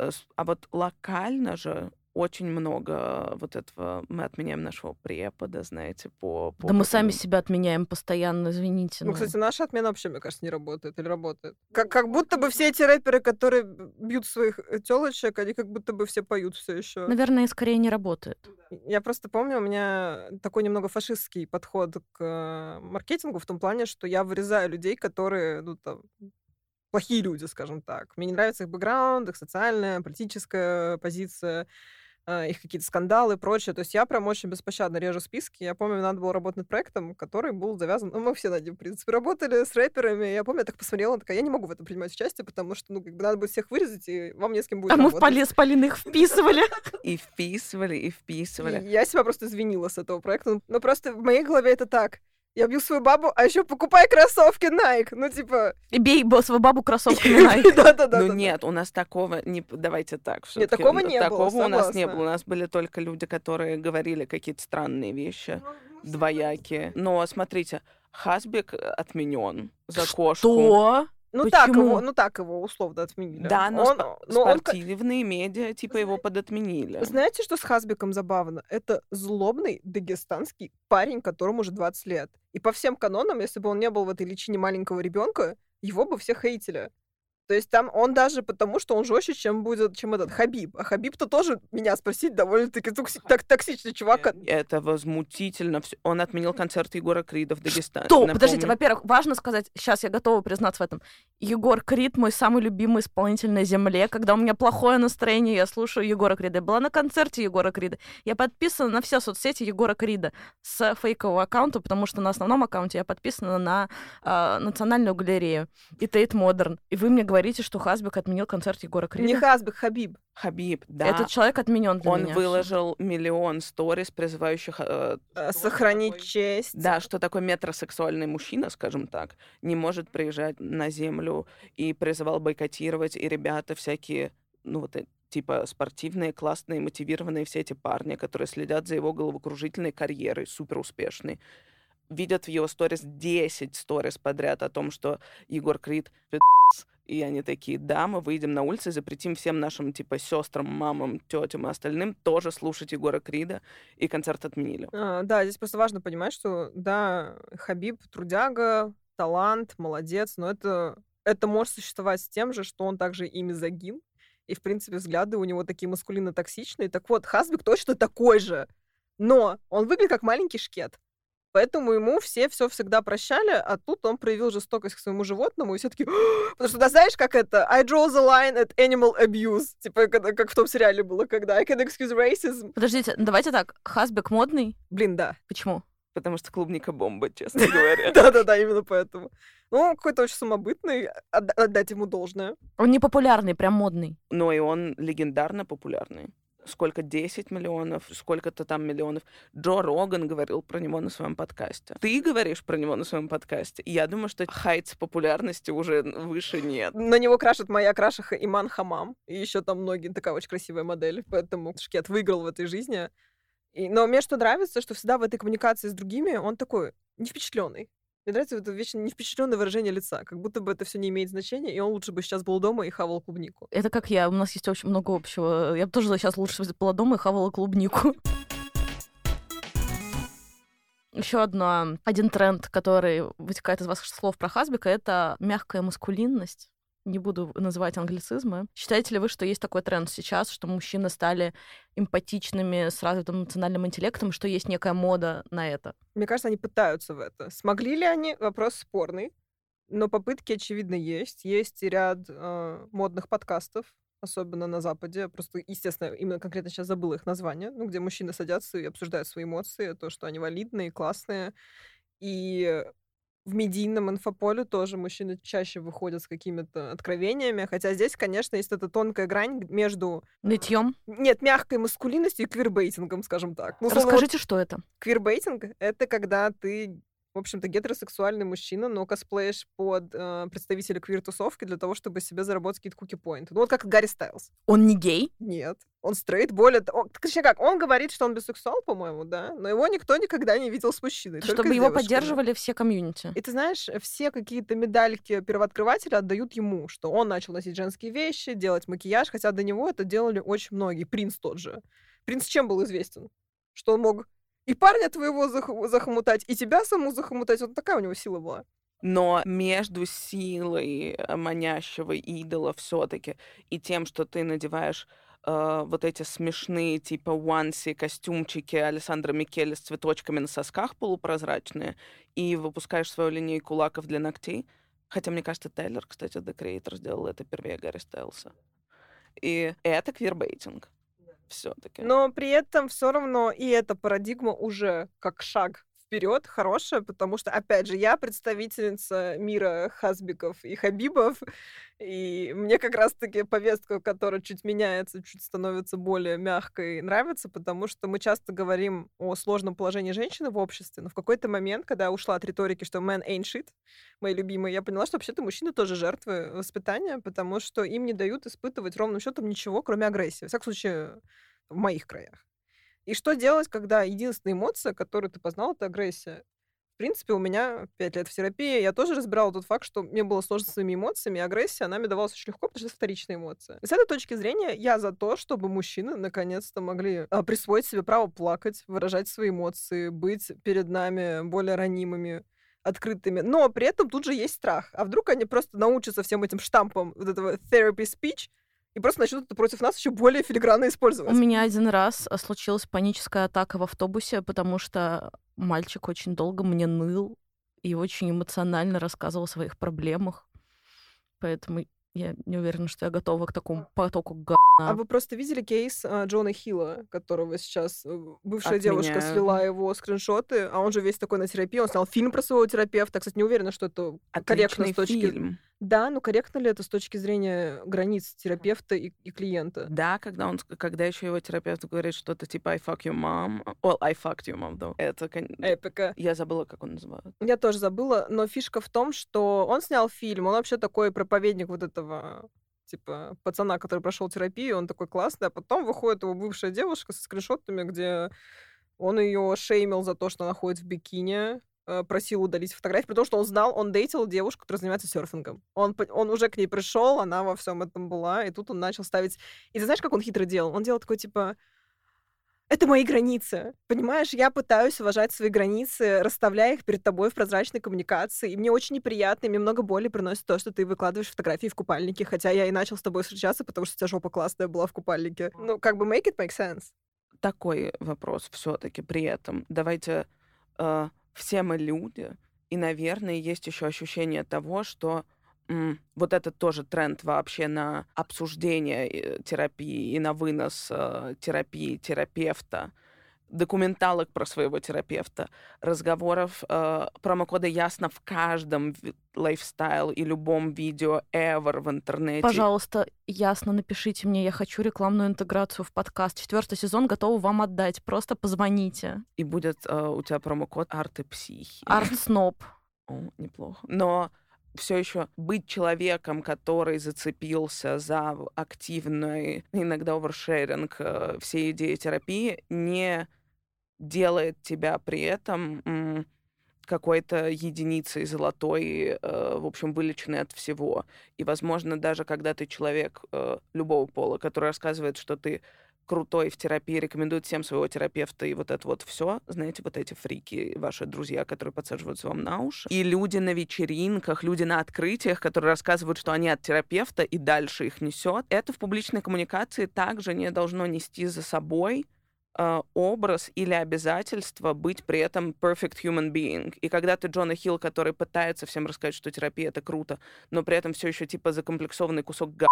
э, а вот локально же очень много вот этого. Мы отменяем нашего препода, знаете, по... по да мы сами себя отменяем постоянно, извините. Ну, но... кстати, наша отмена вообще, мне кажется, не работает. Или работает? Как, как будто бы все эти рэперы, которые бьют своих э, телочек, они как будто бы все поют все еще. Наверное, скорее не работает. Я просто помню, у меня такой немного фашистский подход к маркетингу в том плане, что я вырезаю людей, которые, ну, там, плохие люди, скажем так. Мне не нравится их бэкграунд, их социальная, политическая позиция их какие-то скандалы и прочее. То есть я прям очень беспощадно режу списки. Я помню, надо было работать над проектом, который был завязан... Ну, мы все над ним, в принципе, работали с рэперами. Я помню, я так посмотрела, такая, я не могу в этом принимать участие, потому что, ну, как бы надо будет всех вырезать, и вам не с кем будет А мы работать. в поле с Полиной их вписывали. И вписывали, и вписывали. Я себя просто извинила с этого проекта. Но просто в моей голове это так. Я бью свою бабу, а еще покупай кроссовки Nike. Ну, типа... И бей свою бабу кроссовками Nike. Да-да-да. ну нет, у нас такого не... Давайте так. всё-таки. такого не было, Такого у нас не было. У нас были только люди, которые говорили какие-то странные вещи, двоякие. Но смотрите, Хасбик отменен за кошку. Что? Ну так его, ну так его условно отменили. Да, но он, спо- но он спортивные медиа типа его подотменили. Знаете, что с Хасбиком забавно? Это злобный дагестанский парень, которому уже 20 лет. И по всем канонам, если бы он не был в этой личине маленького ребенка, его бы все хейтили. То есть там он даже потому, что он жестче, чем будет, чем этот Хабиб. А Хабиб-то тоже меня спросить довольно-таки токси- так, токсичный чувак. Это возмутительно. Он отменил концерт Егора Крида в Дагестане. Что? Подождите, напомню. во-первых, важно сказать, сейчас я готова признаться в этом. Егор Крид мой самый любимый исполнитель на земле. Когда у меня плохое настроение, я слушаю Егора Крида. Я была на концерте Егора Крида. Я подписана на все соцсети Егора Крида с фейкового аккаунта, потому что на основном аккаунте я подписана на а, Национальную галерею и Тейт Модерн. И вы мне говорите, что Хасбик отменил концерт Егора Крида? Не Хасбик, Хабиб. Хабиб, да. Этот человек отменен для он меня. выложил миллион сторис, призывающих... э, Э, Сохранить такой- честь. Да, что такой метросексуальный мужчина, скажем так, не может приезжать на землю и призывал бойкотировать, и ребята всякие, ну вот э, типа спортивные, классные, мотивированные все эти парни, которые следят за его головокружительной карьерой, супер успешной, видят в его сторис 10 сторис подряд о том, что Егор Крид пи***ц. И они такие, да, мы выйдем на улицы и запретим всем нашим, типа, сестрам, мамам, тетям и остальным тоже слушать Егора Крида, и концерт отменили. А, да, здесь просто важно понимать, что, да, Хабиб трудяга, талант, молодец, но это, это может существовать с тем же, что он также и мизогин, и, в принципе, взгляды у него такие маскулинно-токсичные. Так вот, Хасбик точно такой же, но он выглядит как маленький шкет. Поэтому ему все все всегда прощали, а тут он проявил жестокость к своему животному, и все таки Потому что, да, знаешь, как это? I draw the line at animal abuse. Типа, когда- как в том сериале было, когда I can excuse racism. Подождите, давайте так. Хасбик модный? Блин, да. Почему? Потому что клубника бомба, честно говоря. Да-да-да, именно поэтому. Ну, какой-то очень самобытный, отда- отдать ему должное. Он не популярный, прям модный. Но и он легендарно популярный. Сколько? 10 миллионов, сколько-то там миллионов. Джо Роган говорил про него на своем подкасте. Ты говоришь про него на своем подкасте. Я думаю, что хайтс популярности уже выше нет. На него крашет моя крашиха Иман Хамам. И еще там многие, такая очень красивая модель. Поэтому Шкет выиграл в этой жизни. И- но мне что нравится, что всегда в этой коммуникации с другими он такой не впечатленный. Мне нравится это вечно не впечатленное выражение лица, как будто бы это все не имеет значения, и он лучше бы сейчас был дома и хавал клубнику. Это как я, у нас есть очень много общего. Я бы тоже сейчас лучше была дома и хавала клубнику. Еще одно, один тренд, который вытекает из ваших слов про Хасбика, это мягкая маскулинность. Не буду называть англицизмы. Считаете ли вы, что есть такой тренд сейчас, что мужчины стали эмпатичными, с развитым эмоциональным интеллектом, что есть некая мода на это? Мне кажется, они пытаются в это. Смогли ли они? Вопрос спорный. Но попытки, очевидно, есть. Есть ряд э, модных подкастов, особенно на Западе. Просто, естественно, именно конкретно сейчас забыла их название, ну, где мужчины садятся и обсуждают свои эмоции, то, что они валидные, классные. И в медийном инфополе тоже мужчины чаще выходят с какими-то откровениями. Хотя здесь, конечно, есть эта тонкая грань между... Нытьем? Нет, мягкой маскулинностью и квирбейтингом, скажем так. Ну, Расскажите, что это? Квирбейтинг — это когда ты, в общем-то, гетеросексуальный мужчина, но косплеишь под э, представителя квир-тусовки для того, чтобы себе заработать какие-то куки-поинты. Ну, вот как Гарри Стайлз. Он не гей? Нет. Он стрейт, более того... Точнее как, он говорит, что он бисексуал, по-моему, да, но его никто никогда не видел с мужчиной. Чтобы его поддерживали все комьюнити. И ты знаешь, все какие-то медальки первооткрывателя отдают ему, что он начал носить женские вещи, делать макияж, хотя до него это делали очень многие. Принц тот же. Принц чем был известен? Что он мог и парня твоего зах- захомутать, и тебя саму захомутать. Вот такая у него сила была. Но между силой э, манящего идола все-таки и тем, что ты надеваешь э, вот эти смешные типа уанси, костюмчики Александра Микеле с цветочками на сосках полупрозрачные и выпускаешь свою линейку лаков для ногтей. Хотя, мне кажется, Тейлор, кстати, The Creator сделал это первее Гарри Стайлса. И это квирбейтинг. Все-таки. Но при этом все равно и эта парадигма уже как шаг вперед хорошая, потому что, опять же, я представительница мира хасбиков и хабибов, и мне как раз-таки повестка, которая чуть меняется, чуть становится более мягкой, нравится, потому что мы часто говорим о сложном положении женщины в обществе, но в какой-то момент, когда я ушла от риторики, что man ain't shit, мои любимые, я поняла, что вообще-то мужчины тоже жертвы воспитания, потому что им не дают испытывать ровным счетом ничего, кроме агрессии. В всяком случае, в моих краях. И что делать, когда единственная эмоция, которую ты познал, это агрессия? В принципе, у меня пять лет в терапии, я тоже разбирала тот факт, что мне было сложно с своими эмоциями, и агрессия, она мне давалась очень легко, потому что это вторичная эмоция. С этой точки зрения я за то, чтобы мужчины наконец-то могли а, присвоить себе право плакать, выражать свои эмоции, быть перед нами более ранимыми, открытыми. Но при этом тут же есть страх. А вдруг они просто научатся всем этим штампам вот этого therapy speech, и просто начнут это против нас еще более филигранно использовать. У меня один раз а, случилась паническая атака в автобусе, потому что мальчик очень долго мне ныл и очень эмоционально рассказывал о своих проблемах. Поэтому я не уверена, что я готова к такому потоку га. А вы просто видели кейс а, Джона Хилла, которого сейчас э, бывшая девушка слила его скриншоты, а он же весь такой на терапии, он снял фильм про своего терапевта. Кстати, не уверена, что это Отличный корректно с точки... фильм. Да, но корректно ли это с точки зрения границ терапевта и, и клиента? Да, когда он, когда еще его терапевт говорит что-то типа I fuck your mom, well, I fucked your mom, though. Это, Эпика. я забыла, как он называет. Я тоже забыла, но фишка в том, что он снял фильм, он вообще такой проповедник вот этого типа пацана, который прошел терапию, он такой классный, а потом выходит его бывшая девушка со скриншотами, где он ее шеймил за то, что она ходит в бикини, просил удалить фотографии, потому что он знал, он дейтил девушку, которая занимается серфингом. Он, он уже к ней пришел, она во всем этом была, и тут он начал ставить... И ты знаешь, как он хитро делал? Он делал такой, типа, это мои границы. Понимаешь, я пытаюсь уважать свои границы, расставляя их перед тобой в прозрачной коммуникации. И мне очень неприятно, и мне много боли приносит то, что ты выкладываешь фотографии в купальнике, хотя я и начал с тобой встречаться, потому что у тебя жопа классная была в купальнике. Ну, как бы make it make sense. Такой вопрос все-таки при этом. Давайте э, все мы люди, и, наверное, есть еще ощущение того, что м, вот этот тоже тренд вообще на обсуждение э, терапии и на вынос э, терапии терапевта, документалок про своего терапевта, разговоров, э, промокоды ясно в каждом лайфстайл и любом видео ever в интернете. Пожалуйста, ясно напишите мне, я хочу рекламную интеграцию в подкаст. Четвертый сезон готова вам отдать. Просто позвоните. И будет э, у тебя промокод арты психи. Артсноб. О, неплохо. Но все еще быть человеком, который зацепился за активный, иногда овершеринг э, всей идеи терапии, не делает тебя при этом какой-то единицей золотой, э, в общем, вылеченной от всего. И, возможно, даже когда ты человек э, любого пола, который рассказывает, что ты крутой в терапии, рекомендует всем своего терапевта и вот это вот все, знаете, вот эти фрики, ваши друзья, которые подсаживаются вам на уши. И люди на вечеринках, люди на открытиях, которые рассказывают, что они от терапевта и дальше их несет. Это в публичной коммуникации также не должно нести за собой образ или обязательство быть при этом perfect human being. И когда ты Джона Хилл, который пытается всем рассказать, что терапия это круто, но при этом все еще типа закомплексованный кусок га,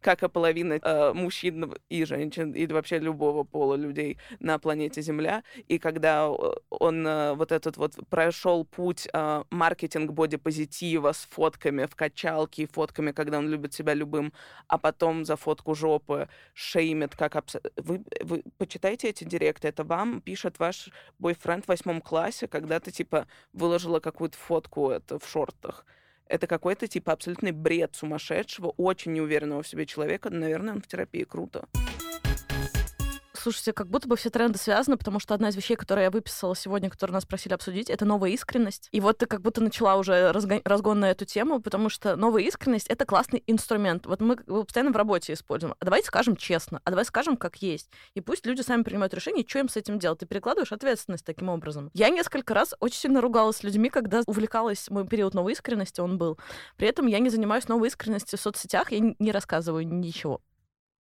как и половина э, мужчин и женщин, и вообще любого пола людей на планете Земля. И когда э, он э, вот этот вот прошел путь э, маркетинг бодипозитива с фотками в качалке и фотками, когда он любит себя любым, а потом за фотку жопы шеймит, как абс... вы, вы почитайте эти директы, это вам пишет ваш бойфренд в восьмом классе, когда ты, типа, выложила какую-то фотку это, в шортах. Это какой-то, типа, абсолютный бред сумасшедшего, очень неуверенного в себе человека. Наверное, он в терапии. Круто. Слушайте, как будто бы все тренды связаны, потому что одна из вещей, которые я выписала сегодня, которые нас просили обсудить, это новая искренность. И вот ты как будто начала уже разгон, разгон на эту тему, потому что новая искренность — это классный инструмент. Вот мы его постоянно в работе используем. А давайте скажем честно, а давай скажем, как есть. И пусть люди сами принимают решение, что им с этим делать. Ты перекладываешь ответственность таким образом. Я несколько раз очень сильно ругалась с людьми, когда увлекалась, мой период новой искренности он был. При этом я не занимаюсь новой искренностью в соцсетях, я не рассказываю ничего.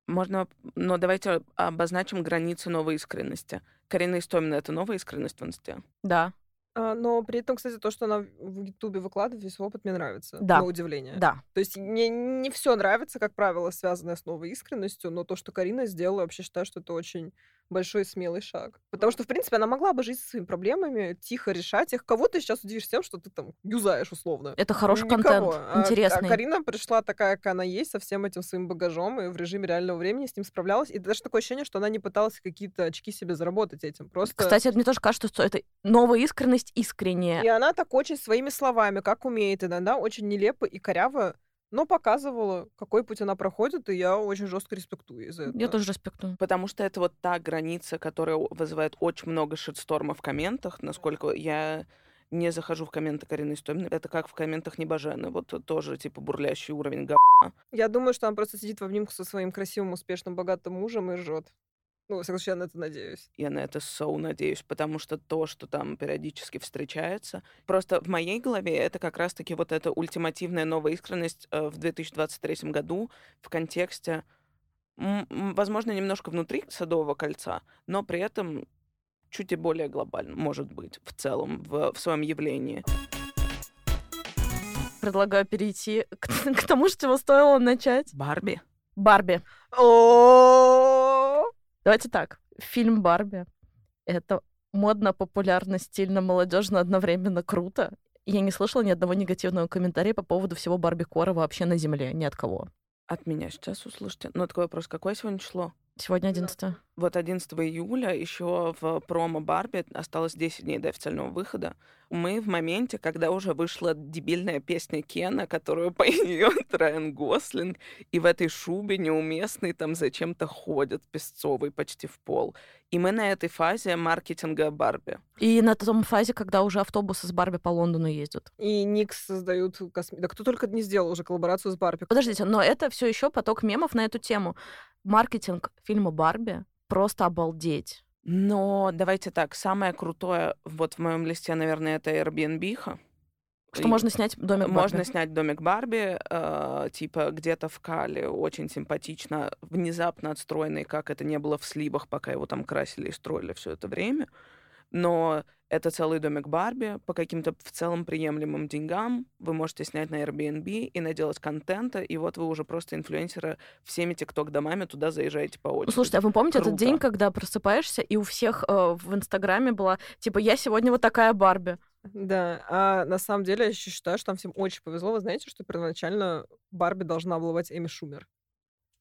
Можно, но давайте обозначим границы новой искренности. Карина Истомина — это новая искренность в инсте? Да. А, но при этом, кстати, то, что она в Ютубе выкладывает, весь опыт мне нравится. Да. На удивление. Да. То есть мне не все нравится, как правило, связанное с новой искренностью, но то, что Карина сделала, вообще считаю, что это очень большой смелый шаг. Потому что, в принципе, она могла бы жить со своими проблемами, тихо решать их. Кого ты сейчас удивишь тем, что ты там юзаешь условно? Это хороший Никого. контент, А- интересный. А Карина пришла такая, как она есть, со всем этим своим багажом, и в режиме реального времени с ним справлялась. И даже такое ощущение, что она не пыталась какие-то очки себе заработать этим. Просто... Кстати, мне тоже кажется, что это новая искренность искренняя. И она так очень своими словами, как умеет, иногда очень нелепо и коряво, но показывала, какой путь она проходит, и я очень жестко респектую из-за этого. Я тоже респектую. Потому что это вот та граница, которая вызывает очень много шитсторма в комментах, насколько я не захожу в комменты Карины Истоминой. Это как в комментах Небожены. Вот тоже, типа, бурлящий уровень га... Я думаю, что она просто сидит в обнимку со своим красивым, успешным, богатым мужем и ржет. Ну, во всяком случае, я на это надеюсь. Я на это so надеюсь, потому что то, что там периодически встречается, просто в моей голове это как раз-таки вот эта ультимативная новая искренность э, в 2023 году в контексте, возможно, немножко внутри Садового кольца, но при этом чуть и более глобально, может быть, в целом, в, в своем явлении. Предлагаю перейти к, к тому, с чего стоило начать. Барби. Барби. О, Давайте так. Фильм Барби — это модно, популярно, стильно, молодежно, одновременно круто. Я не слышала ни одного негативного комментария по поводу всего Барби Кора вообще на Земле. Ни от кого. От меня сейчас услышите. Но такой вопрос, какое сегодня число? Сегодня 11 Вот 11 июля еще в промо Барби осталось 10 дней до официального выхода. Мы в моменте, когда уже вышла дебильная песня Кена, которую поет Райан Гослинг, и в этой шубе неуместный там зачем-то ходит песцовый почти в пол. И мы на этой фазе маркетинга Барби. И на том фазе, когда уже автобусы с Барби по Лондону ездят. И Никс создают косми... Да кто только не сделал уже коллаборацию с Барби. Подождите, но это все еще поток мемов на эту тему. Маркетинг фильма Барби просто обалдеть. Но давайте так, самое крутое вот в моем листе, наверное, это Airbnb. Что можно снять домик Можно Барби. снять домик Барби, э, типа где-то в Кале, очень симпатично, внезапно отстроенный, как это не было в слибах, пока его там красили и строили все это время. Но это целый домик Барби по каким-то в целом приемлемым деньгам. Вы можете снять на Airbnb и наделать контента, и вот вы уже просто инфлюенсеры всеми тикток-домами туда заезжаете по Ну, очереди. слушайте, а вы помните этот Круто. день, когда просыпаешься, и у всех э, в Инстаграме была, типа, я сегодня вот такая Барби. Да, а на самом деле я еще считаю, что там всем очень повезло. Вы знаете, что первоначально Барби должна была быть Эми Шумер.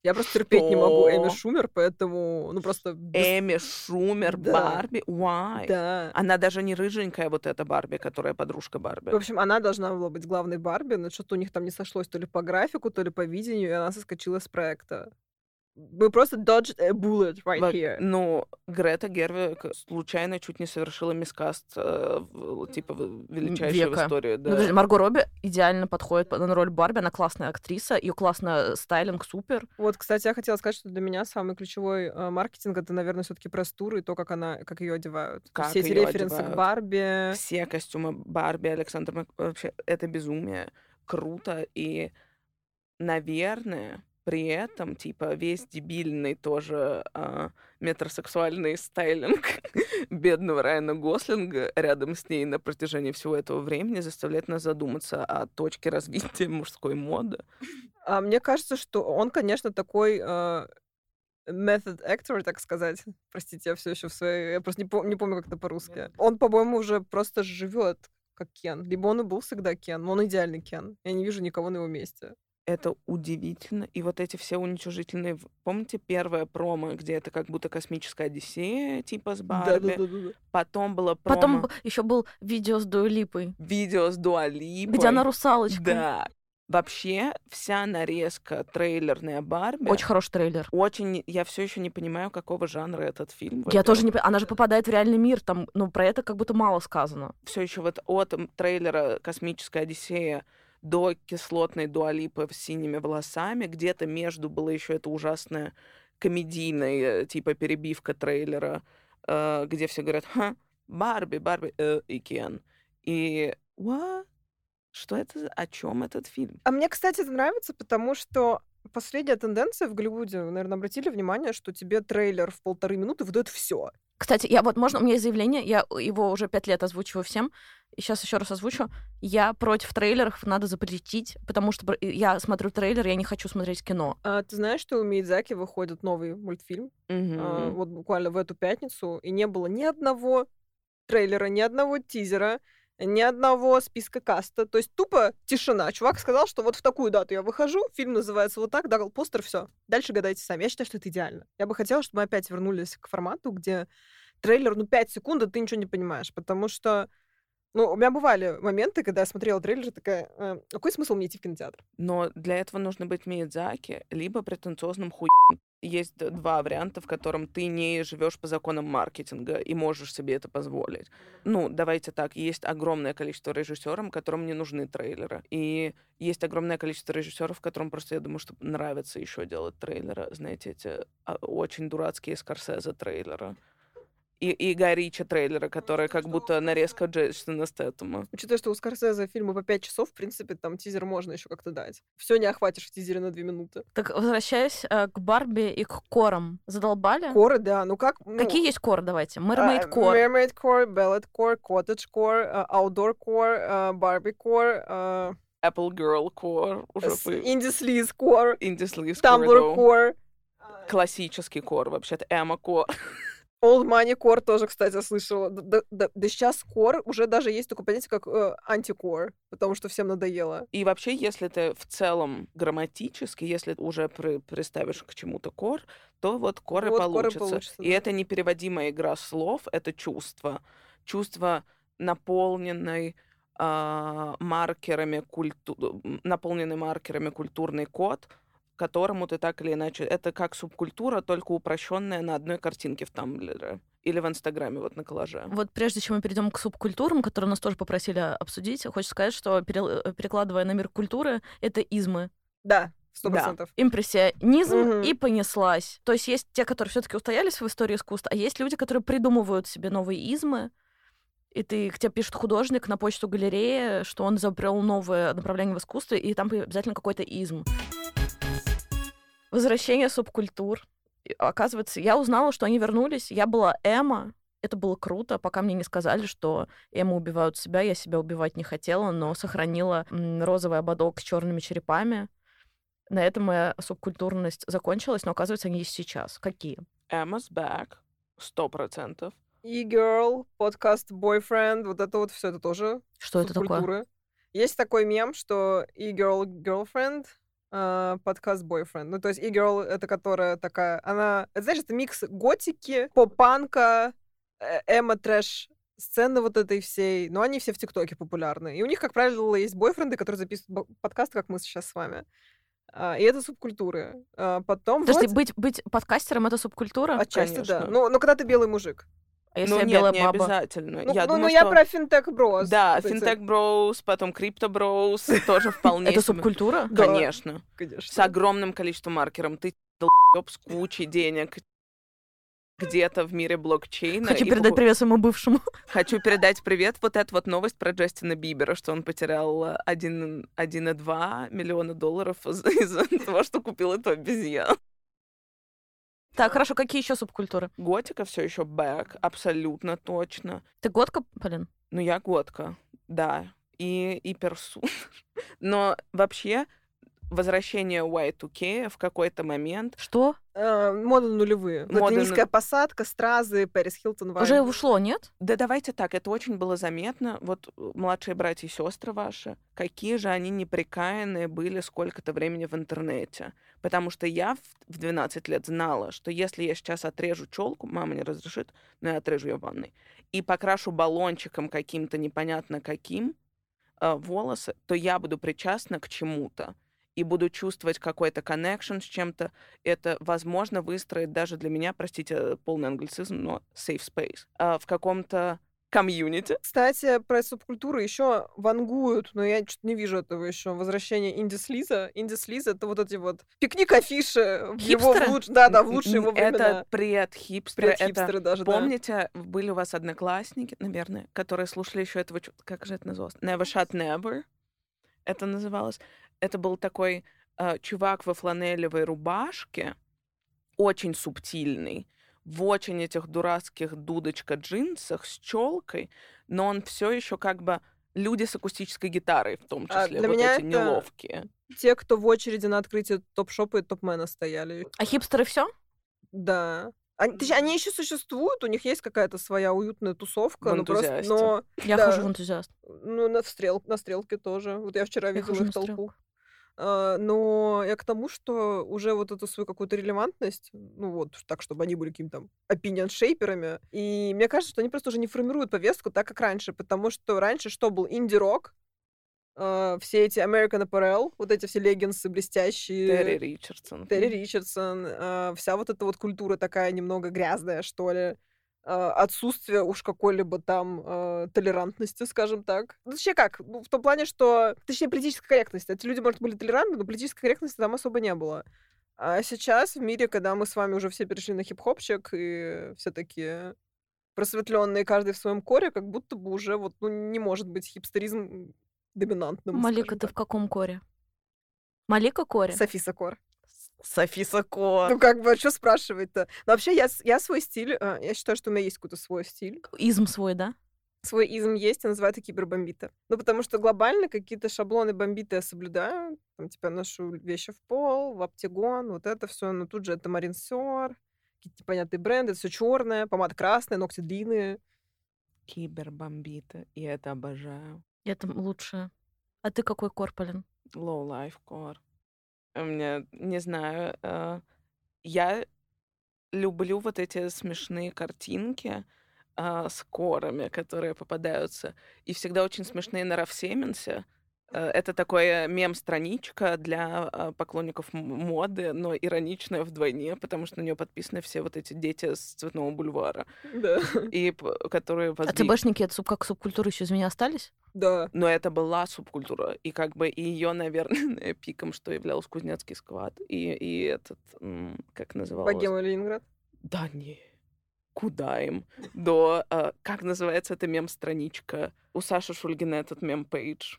Я просто терпеть не могу Эми Что? Шумер, поэтому, ну просто... Эми Шумер, Да. Барби, why? Да. Она даже не рыженькая вот эта Барби, которая подружка Барби. В общем, она должна была быть главной Барби, но что-то у них там не сошлось то ли по графику, то ли по видению, и она соскочила с проекта. Мы просто dodged a bullet right Во- here. Ну, Грета Гервик случайно чуть не совершила мискаст, э, типа, в- величайший в Века. истории. Ну, Да. подожди, Марго Робби идеально подходит под- на роль Барби, она классная актриса, ее классно стайлинг, супер. Вот, кстати, я хотела сказать, что для меня самый ключевой э, маркетинг это, наверное, все-таки про тур и то, как она, как ее одевают. Как Все эти референсы одевают. к Барби. Все костюмы Барби, Александр Мак... Вообще, это безумие. Круто. И, наверное, при этом, типа, весь дебильный тоже а, метросексуальный стайлинг бедного Райана Гослинга рядом с ней на протяжении всего этого времени заставляет нас задуматься о точке развития мужской моды. А мне кажется, что он, конечно, такой э, method actor, так сказать. Простите, я все еще в своей... Я просто не, пом- не помню, как это по-русски. Он, по-моему, уже просто живет как Кен. Либо он и был всегда Кен, но он идеальный Кен. Я не вижу никого на его месте. Это удивительно. И вот эти все уничижительные... Помните первое промо, где это как будто космическая Одиссея, типа с Барби? Да-да-да-да. Потом было промо... Потом еще был видео с Дуэлипой, видео с Дуалипой. где она русалочка. Да. Вообще, вся нарезка трейлерная Барби... Очень хороший трейлер. Очень... Я все еще не понимаю, какого жанра этот фильм. Я тоже не понимаю. Она же попадает в реальный мир, там, ну, про это как будто мало сказано. Все еще вот от трейлера «Космическая Одиссея» до кислотной Дуалипы с синими волосами. Где-то между была еще эта ужасная комедийная, э, типа, перебивка трейлера, э, где все говорят «Ха, Барби, Барби э, и Кен». И what? Что это? О чем этот фильм? А мне, кстати, это нравится, потому что последняя тенденция в Голливуде, вы, наверное, обратили внимание, что тебе трейлер в полторы минуты выдает все. Кстати, я вот, можно, у меня есть заявление, я его уже пять лет озвучиваю всем, и сейчас еще раз озвучу. Я против трейлеров, надо запретить, потому что я смотрю трейлер, я не хочу смотреть кино. А ты знаешь, что у Миядзаки выходит новый мультфильм? Мгм. а, вот буквально в эту пятницу, и не было ни одного трейлера, ни одного тизера, ни одного списка каста. То есть тупо тишина. Чувак сказал, что вот в такую дату я выхожу, фильм называется вот так, дал постер, все. Дальше гадайте сами. Я считаю, что это идеально. Я бы хотела, чтобы мы опять вернулись к формату, где трейлер, ну, 5 секунд, и ты ничего не понимаешь, потому что ну, у меня бывали моменты, когда я смотрела трейлер, такая, «Э, какой смысл мне идти в кинотеатр? Но для этого нужно быть Миядзаки, либо претенциозным хуй. Есть два варианта, в котором ты не живешь по законам маркетинга и можешь себе это позволить. Ну, давайте так, есть огромное количество режиссеров, которым не нужны трейлеры. И есть огромное количество режиссеров, которым просто, я думаю, что нравится еще делать трейлеры. Знаете, эти а, очень дурацкие Скорсезе трейлеры. И, и Гай Ричи трейлеры, которые как будто нарезка Джейсона Стэттема. Учитывая, что у Скорсезе фильмы по 5 часов, в принципе, там тизер можно еще как-то дать. Все не охватишь в тизере на 2 минуты. Так, возвращаясь э, к Барби и к корам. Задолбали? Коры, да, ну как... ну, Какие есть кор, давайте? а, Mermaid кор. Mermaid core, Ballet core, Cottage core, а, Outdoor core, а, Barbie core, а, Apple Girl Core, уже. Indie Sleaze core, Indie Sleaze Tumblr Core, core, классический кор, вообще-то Эмма Кор. Old Money core тоже, кстати, слышала. Да, да- да- сейчас core уже даже есть такое понятие, как э, антикор, потому что всем надоело. И вообще, если ты в целом грамматически, если уже при- приставишь к чему-то кор, то вот коры Вот коры получатся. получатся, И да. это непереводимая игра слов, это чувство. Чувство наполненной а, маркерами культу... наполненный маркерами культурный код, которому ты так или иначе... Это как субкультура, только упрощенная на одной картинке в Тамблере. Или в Инстаграме, вот на коллаже. Вот прежде чем мы перейдем к субкультурам, которые нас тоже попросили обсудить, хочется сказать, что э, перекладывая на мир культуры, это измы. Да, сто Да. процентов. Импрессионизм Мгм. и понеслась. То есть есть те, которые все-таки устоялись в истории искусства, а есть люди, которые придумывают себе новые измы, и ты, к тебе пишет художник на почту галереи, что он изобрел новое направление в искусстве, и там обязательно какой-то изм. Возвращение субкультур. И, Оказывается, я узнала, что они вернулись. Я была Эма. Это было круто, пока мне не сказали, что Эма убивают себя. Я себя убивать не хотела, но сохранила розовый ободок с черными черепами. На этом моя субкультурность закончилась, но оказывается, они есть сейчас. Какие? Emma's back. Сто процентов. E-girl, подкаст boyfriend, вот это вот все это тоже Что это такое? Есть такой мем, что e-girl girlfriend, а, подкаст boyfriend. Ну, то есть e-girl — это которая такая... Она... Это, знаешь, это микс готики, поп-панка, э, эмо-трэш сцены вот этой всей. Но они все в ТикТоке популярны. И у них, как правило, есть бойфренды, которые записывают подкасты, как мы сейчас с вами. А, И это субкультуры. А, Потом... Подожди, вот- быть, быть подкастером — это субкультура? Отчасти, да. конечно. Ну, но когда ты белый мужик. А если ну я нет, белая не баба? обязательно. Ну, я ну, думаю, ну, я что... про финтех брос. Да, эти- финтех броуз, потом крипто броуз, тоже вполне Это субкультура? Конечно. Конечно. С огромным количеством маркеров. Ты долбёб с кучей денег где-то в мире блокчейна. Хочу передать привет своему бывшему. Хочу передать привет. Вот эта вот новость про Джастина Бибера, что он потерял э, 1 1,2 миллиона долларов из- из-за того, что купил эту обезьяну. Так, хорошо, какие еще субкультуры? Готика все еще бэк, абсолютно точно. Ты годка, Полин? Ну, я готка, да. И, и персу. Но вообще возвращение Y2K в какой-то момент Что? Э, мода нулевые. Мода низкая посадка, стразы, Пэрис Хилтон. вайб. Уже ушло, нет? Да давайте так, это очень было заметно. Вот э, младшие братья и сестры ваши, какие же они неприкаянные были сколько-то времени в интернете. Потому что я в в 12 лет знала, что если я сейчас отрежу челку, мама не разрешит, но я отрежу ее в ванной, и покрашу баллончиком каким-то непонятно каким э, волосы, то я буду причастна к чему-то и буду чувствовать какой-то connection с чем-то. Это возможно выстроить даже для меня, простите, полный англицизм, но safe space, а, в каком-то комьюнити. Кстати, про субкультуру еще вангуют, но я что-то не вижу этого еще. Возвращение инди-слиза. Инди-слиз — это вот эти вот пикник-афиши. в его в Хипстеры? луч- Да, да, в лучшие его Это времена. пред-хипстеры. Это... Пред-хипстеры даже, да. Помните, были у вас одноклассники, наверное, которые слушали еще этого, как же это называлось? Never Shut Never. Это называлось. Это был такой э, чувак во фланелевой рубашке, очень субтильный, в очень этих дурацких дудочка джинсах с челкой, но он все еще как бы люди с акустической гитарой, в том А, числе, для вот меня эти это- неловкие. Те, кто в очереди на открытие топ-шопа и топ-мена стояли. А хипстеры все? Да. Они, точнее, они еще существуют, у них есть какая-то своя уютная тусовка, но просто, энтузиасте. но Я Да. хожу в энтузиаст. ну на стрел, на стрелке тоже. Вот я вчера Я видела их толпу. А, но я к тому, что уже вот эту свою какую-то релевантность, ну вот, так, чтобы они были какими-то opinion-шейперами, и мне кажется, что они просто уже не формируют повестку так, как раньше, потому что раньше что был? Инди-рок, а, все эти American Apparel, вот эти все леггинсы блестящие, Терри Ричардсон. Терри Ричардсон, а, вся вот эта вот культура такая немного грязная, что ли. А, Отсутствие уж какой-либо там а, толерантности, скажем так. Ну, Точнее как, ну, в том плане, что... Точнее, политической корректности. Эти люди, может, были толерантны, но политической корректности там особо не было. А сейчас в мире, когда мы с вами уже все перешли на хип-хопчик, и все такие просветленные, каждый в своем коре, как будто бы уже вот, ну, не может быть хипстеризм доминантным. Малика, ты в каком коре? Малика коре? Софиса Кор. Софиса Кор. Ну, как бы, что спрашивать-то? Но вообще, я, я свой стиль, э, я считаю, что у меня есть какой-то свой стиль. Изм свой, да? Свой изм есть, я называю это кибербомбита. Ну, потому что глобально какие-то шаблоны бомбиты я соблюдаю. Там, типа, ношу вещи в пол, в оптигон, вот это все. Но тут же это Марин Сёр, какие-то непонятные бренды, это все черное, помада красная, ногти длинные. Кибербомбиты. Я это обожаю. Это лучше. А ты какой кор, Полин? Low Life Core. У меня, не знаю, э, я люблю вот эти смешные картинки а, с корами, которые попадаются. И всегда очень смешные на Рафсеменсе. Э, Это такое мем-страничка для а, поклонников моды, но ироничная вдвойне, потому что на нее подписаны все вот эти дети с цветного бульвара, Да. и которые А возби- ЦБшники, это суб- как субкультура еще из меня остались? Да. но это была субкультура, и как бы ее, наверное, пиком, что являлся Кузнецкий сквад, и, и этот, м, как называлось? Богема Ленинград. Да не, куда им? До, а, как называется эта мем-страничка? У Саши Шульгина этот мем-пейдж.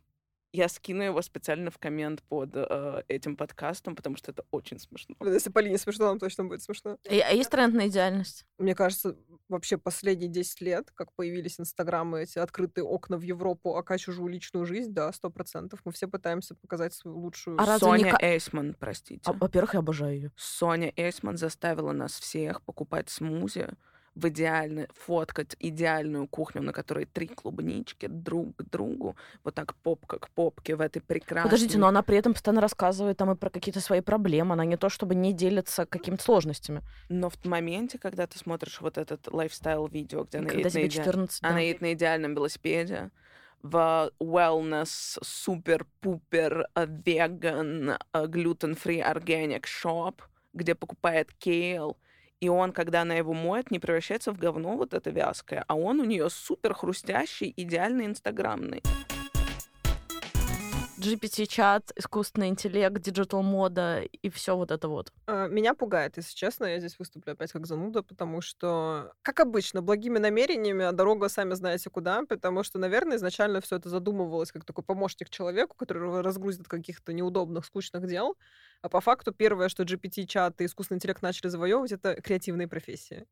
Я скину его специально в коммент под э, этим подкастом, потому что это очень смешно. Если Полине смешно, нам точно будет смешно. А а есть тренд на идеальность? Мне кажется, вообще последние 10 лет, как появились инстаграмы, эти открытые окна в Европу, ака чужую личную жизнь, да, сто процентов. Мы все пытаемся показать свою лучшую... А не Соня ка- Эйсман, простите. А, Во-первых, я обожаю ее. Соня Эйсман заставила нас всех покупать смузи в идеально фоткать идеальную кухню, на которой три клубнички друг к другу, вот так попка к попке в этой прекрасной... Подождите, но она при этом постоянно рассказывает там и про какие-то свои проблемы. Она не то чтобы не делится какими-то сложностями. Но в моменте, когда ты смотришь вот этот lifestyle -видео, где она едет, на тебе иде- 14, да. она едет на идеальном велосипеде, в wellness супер-пупер э, vegan gluten-free organic shop, где покупает kale, и он, когда она его моет, не превращается в говно вот это вязкое, а он у нее супер хрустящий, идеальный инстаграмный. GPT-чат, искусственный интеллект, digital -мода и все вот это вот. А, Меня пугает, если честно, я здесь выступлю опять как зануда, потому что, как обычно, благими намерениями, а дорога сами знаете куда, потому что, наверное, изначально все это задумывалось как такой помощник человеку, который разгрузит каких-то неудобных, скучных дел, а по факту первое, что GPT-чат и искусственный интеллект начали завоевывать, это креативные профессии.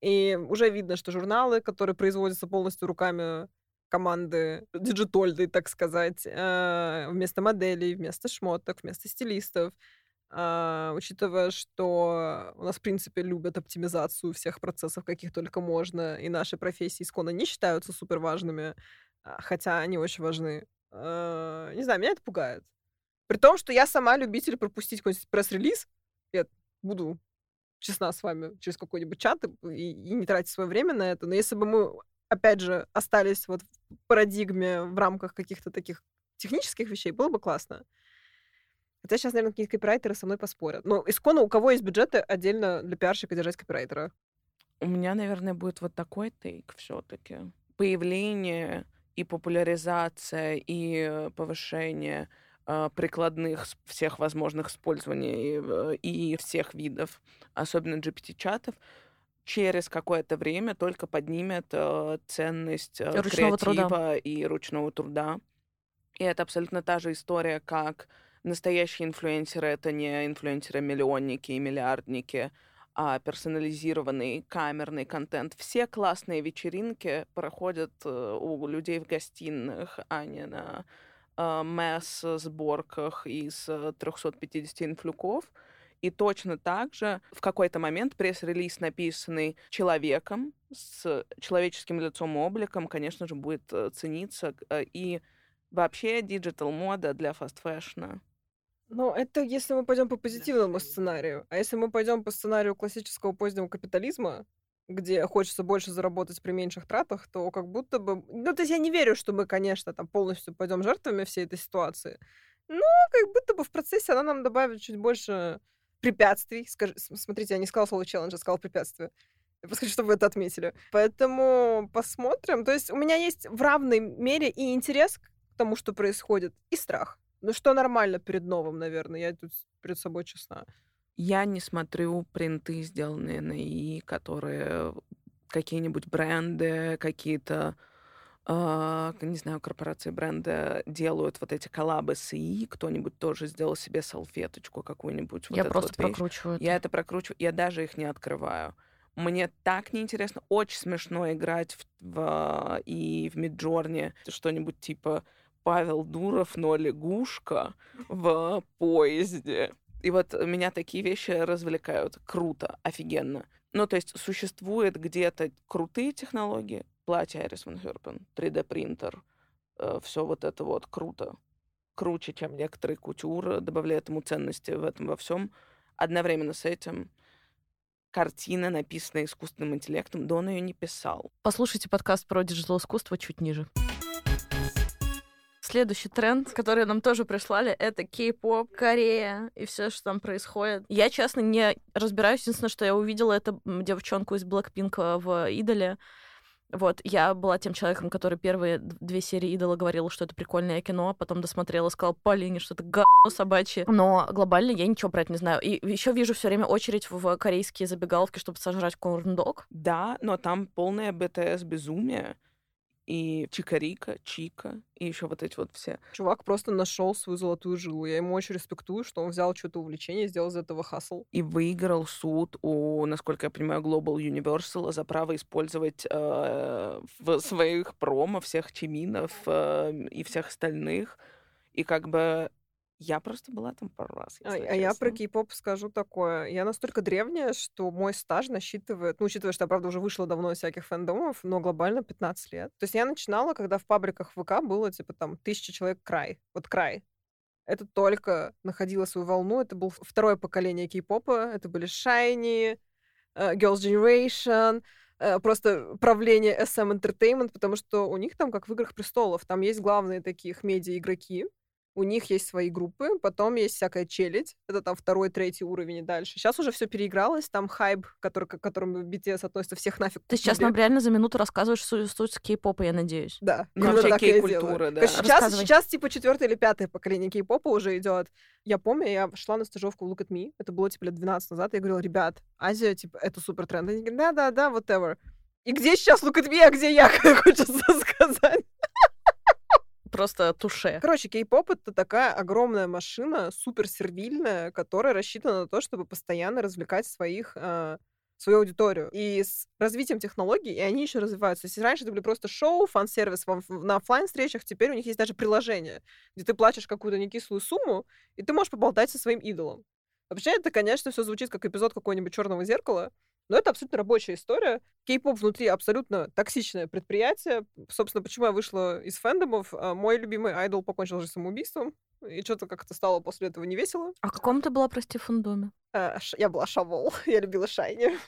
И уже видно, что журналы, которые производятся полностью руками команды диджитольной, так сказать, э, вместо моделей, вместо шмоток, вместо стилистов, а, учитывая, что у нас, в принципе, любят оптимизацию всех процессов, каких только можно, и наши профессии исконно не считаются супер важными, а, хотя они очень важны. А, Не знаю, меня это пугает. При том, что я сама любитель пропустить какой-нибудь пресс-релиз, я буду честна с вами через какой-нибудь чат и, и не тратить свое время на это, но если бы мы, опять же, остались вот в парадигме в рамках каких-то таких технических вещей, было бы классно. Хотя сейчас, наверное, какие-то копирайтеры со мной поспорят. Но исконно у кого есть бюджеты отдельно для пиарщика держать копирайтера? У меня, наверное, будет вот такой тейк все-таки. Появление и популяризация, и повышение э, прикладных всех возможных использований э, и всех видов, особенно GPT-чатов, через какое-то время только поднимет э, ценность э, Ручного труда. креатива и ручного труда. И это абсолютно та же история, как настоящие инфлюенсеры — это не инфлюенсеры-миллионники и миллиардники, а персонализированный камерный контент. Все классные вечеринки проходят э, у людей в гостиных, а не на э, масс-сборках из 350 инфлюков. И точно так же в какой-то момент пресс-релиз, написанный человеком с человеческим лицом обликом, конечно же, будет э, цениться. Э, и вообще digital -мода для fast fashion а ну, это если мы пойдем по позитивному сценарию. А если мы пойдем по сценарию классического позднего капитализма, где хочется больше заработать при меньших тратах, то как будто бы... Ну, то есть я не верю, что мы, конечно, там полностью пойдем жертвами всей этой ситуации. Но как будто бы в процессе она нам добавит чуть больше препятствий. Скажи, смотрите, я не сказала слово челлендж, я сказала препятствие. Я просто хочу, чтобы вы это отметили. Поэтому посмотрим. То есть у меня есть в равной мере и интерес к тому, что происходит, и страх. Ну, что нормально перед новым, наверное. Я тут перед собой честна. Я не смотрю принты, сделанные на ИИ, которые какие-нибудь бренды, какие-то Uh, не знаю, корпорации бренда делают вот эти коллабы с ИИ, кто-нибудь тоже сделал себе салфеточку какую-нибудь. Я вот просто вот прокручиваю. Это. Я это прокручиваю, я даже их не открываю. Мне так неинтересно, очень смешно играть в, в и в Миджорне что-нибудь типа Павел Дуров, но лягушка в поезде. И вот меня такие вещи развлекают. Круто, офигенно. Ну, то есть существует где-то крутые технологии, платье Айрис Ван Херпен, 3D-принтер, э, все вот это вот круто. Круче, чем некоторые кутюры, добавляет ему ценности в этом во всем. Одновременно с этим картина, написанная искусственным интеллектом, да он ее не писал. Послушайте подкаст про digital искусство чуть ниже. Следующий тренд, который нам тоже прислали, это кей-поп, Корея и все, что там происходит. Я, честно, не разбираюсь. Единственное, что я увидела, это девчонку из Блэкпинка в «Идоле». Вот, я была тем человеком, который первые две серии «Идола» говорил, что это прикольное кино, а потом досмотрела, сказала Полине, что это говно собачье. Но глобально я ничего про это не знаю. И еще вижу все время очередь в корейские забегаловки, чтобы сожрать корн-дог. Да, но там полное БТС-безумие и Чикарика, Чика, и еще вот эти вот все. Чувак просто нашел свою золотую жилу. Я ему очень респектую, что он взял что-то увлечение, сделал из этого хасл. И выиграл суд у, насколько я понимаю, Global Universal за право использовать э, в своих промо всех чиминов э, и всех остальных. И как бы я просто была там пару раз. А, а я про кей-поп скажу такое. Я настолько древняя, что мой стаж насчитывает, ну, учитывая, что я, правда, уже вышла давно из всяких фэндомов, но глобально 15 лет. То есть я начинала, когда в пабликах ВК было, типа, там, тысяча человек край. Вот край. Это только находило свою волну. Это было второе поколение кей-попа. Это были Shiny, uh, Girls' Generation, uh, просто правление SM Entertainment, потому что у них там, как в «Играх престолов», там есть главные таких медиа-игроки, у них есть свои группы, потом есть всякая челядь, это там второй, третий уровень и дальше. Сейчас уже все переигралось, там хайп, который, к которому BTS относится, всех нафиг Ты сейчас нам реально за минуту рассказываешь суть кей-попа, я надеюсь. Да. Ну, вообще кей-культура, да. Сейчас, сейчас, типа, четвертое или пятое поколение кей-попа уже идет. Я помню, я шла на стажировку в Look at Me, это было, типа, лет 12 назад, я говорила, ребят, Азия, типа, это супер тренд. Они говорят, да-да-да, whatever. И где сейчас Look at Me, а где я, хочется сказать просто туше. Короче, кей-поп — это такая огромная машина, супер сервильная, которая рассчитана на то, чтобы постоянно развлекать своих э, свою аудиторию. И с развитием технологий, и они еще развиваются. Если раньше это были просто шоу, фан-сервис на офлайн встречах теперь у них есть даже приложение, где ты платишь какую-то некислую сумму, и ты можешь поболтать со своим идолом. Вообще, это, конечно, все звучит как эпизод какого-нибудь черного зеркала, но это абсолютно рабочая история. Кей-поп внутри абсолютно токсичное предприятие. Собственно, почему я вышла из фэндомов? А, мой любимый айдол покончил же самоубийством. И что-то как-то стало после этого не весело. А в каком ты была, прости, фандоме? А, я была Shawol. Я любила SHINee.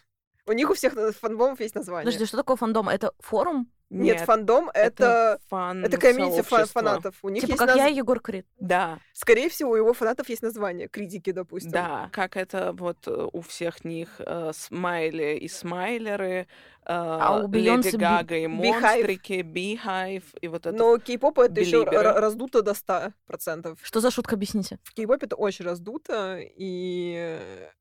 У них у всех фандомов есть название. Подожди, что такое фандом? Это форум? Нет, Нет фандом это фан это комьюнити фанатов. У них типа есть как наз... я Егор Крид. Да. Скорее всего, у его фанатов есть название. Критики, допустим. Да, как это вот э, у всех них э, смайли и смайлеры, э, а у Леди Гага и монстрики, Beehive и вот это. Но кей-поп это еще раздуто до 100%. Что за шутка, объясните? В кей-попе это очень раздуто, и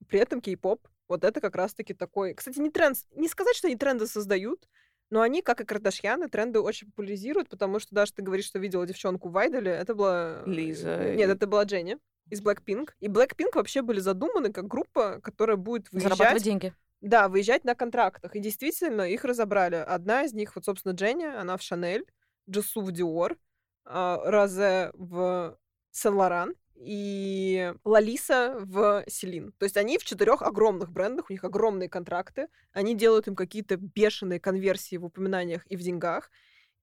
при этом кей-поп вот это как раз-таки такой... Кстати, не тренд... Не сказать, что они тренды создают, но они, как и Кардашьяны, тренды очень популяризируют, потому что даже ты говоришь, что видела девчонку в Айдоле, это была... Лиза. Нет, это была Дженни. из Blackpink. И Blackpink вообще были задуманы как группа, которая будет Зарабатывать выезжать... деньги. Да, выезжать на контрактах. И действительно, их разобрали. Одна из них, вот, собственно, Дженни, она в Шанель, Джесу в Диор, а, Розе в Сен-Лоран и Лалиса в Селин. То есть они в четырех огромных брендах, у них огромные контракты, они делают им какие-то бешеные конверсии в упоминаниях и в деньгах.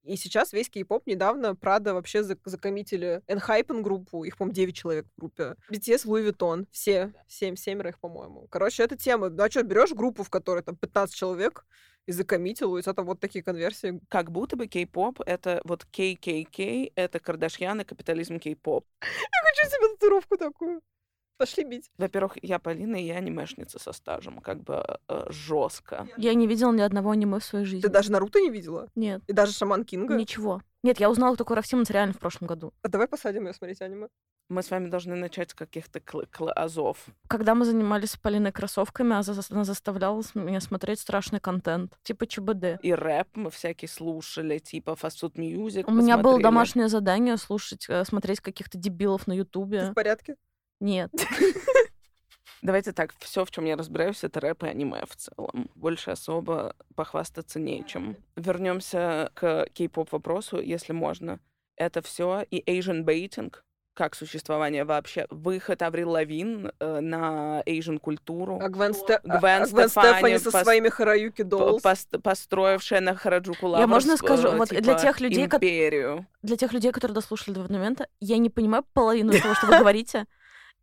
И сейчас весь кей-поп недавно Прада вообще зак- закоммитили Enhypen группу, их, по-моему, 9 человек в группе. BTS, Louis Vuitton, все, 7, семеро их, по-моему. Короче, это тема. Ну, а что, берешь группу, в которой там 15 человек, и закоммитил, и там вот такие конверсии. Как будто бы кей-поп — это вот KKK, это Кардашьян и капитализм кей-поп. Хочу себе татуировку такую. Пошли бить. Во-первых, я Полина, и я анимешница со стажем, как бы жестко. Я не видела ни одного аниме в своей жизни. Ты даже Наруто не видела? Нет, И даже Шаман Кинга? ничего. Нет, я узнала, кто такой Рафсимонс реально в прошлом году. А давай посадим ее смотреть аниме. Мы с вами должны начать с каких-то кл- кл- азов. Когда мы занимались с Полиной кроссовками, зас- она заставляла меня смотреть страшный контент, типа ЧБД. И рэп мы всякие слушали, типа Fast Food Music. У меня было посмотрели. домашнее задание слушать, э, смотреть каких-то дебилов на Ты Ютубе. в порядке? Нет. Давайте так, все, в чем я разбираюсь, это рэп и аниме в целом. Больше особо похвастаться нечем. Вернемся к кей-поп вопросу, если можно. Это все и Asian baiting, как существование вообще. Выход Аврил Лавин э, на Asian культуру. А Гвен, Сте- а- Гвен а Гвен Стефани Стефани со пос- своими Хараюки Доллс. пос- построившая на Хараджуку Я можно скажу, э, вот для типа, тех людей, империю. Для тех людей, которые дослушали до этого момента, я не понимаю половину того, что вы говорите,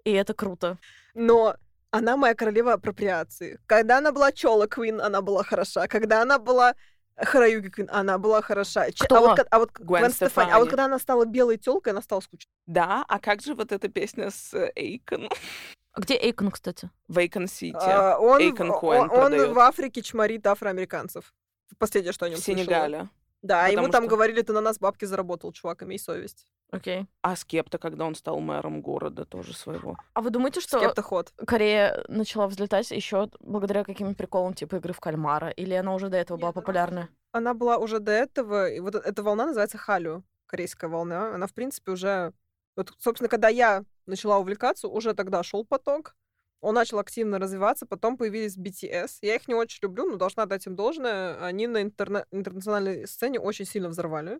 и это круто. Но она моя королева апроприации. Когда она была Чола Квин, она была хороша. Когда она была Хараюки Квин, она была хороша. Кто? А вот, а вот Гвен Гвен Стефани. А Стефани. вот когда она стала белой телкой, она стала скучной. Да, а как же вот эта песня с э, Эйкон? А где Эйкон, кстати? Вейкон Сити. А, он, Эйкон в- Коэн он, он в Африке чморит афроамериканцев. Последнее, что о в нем Сенегале. Да, Потому ему там что- говорили, ты на нас бабки заработал, чувак, имей совесть. Окей. А Скепта, когда он стал мэром города тоже своего. А вы думаете, что Скептоход. Корея начала взлетать еще благодаря каким приколам типа игры в кальмара? Или она уже до этого была популярна? Она была уже до этого, и вот эта волна называется халю, корейская волна. Она, в принципе, уже... Вот, собственно, когда я начала увлекаться, уже тогда шел поток. Он начал активно развиваться, потом появились BTS. Я их не очень люблю, но должна дать им должное. Они на интерна- интернациональной сцене очень сильно взорвали.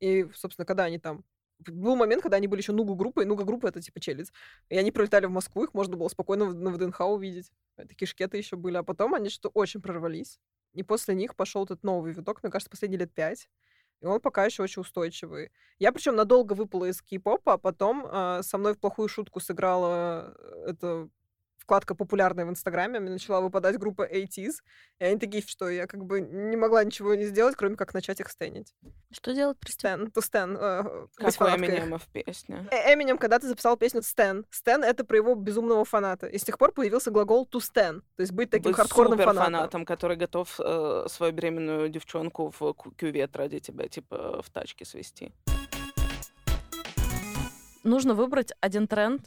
И, собственно, когда они там... Был момент, когда они были еще нугу группой, нуга группа это типа челюсть. И они прилетали в Москву, их можно было спокойно на ВДНХ увидеть. Такие шкеты еще были. А потом они что-то очень прорвались. И после них пошел этот новый виток, мне кажется, последние лет пять. И он пока еще очень устойчивый. Я причем надолго выпала из кей-попа, а потом э, со мной в плохую шутку сыграла э, эта вкладка популярная в Инстаграме, мне начала выпадать группа 80s, и они такие, что я как бы не могла ничего не сделать, кроме как начать их стенить. Что делать, прости? Стэн, то Стэн. э, Какой фанаткой. Эминемов песня? Э, Эминем когда-то записал песню «Стэн». «Стэн» — это про его безумного фаната. И с тех пор появился глагол «to stand», то есть быть таким Быть хардкорным фанатом. фанатом, который готов э, свою беременную девчонку в кювет ради тебя, типа, в тачке свести. Нужно выбрать один тренд,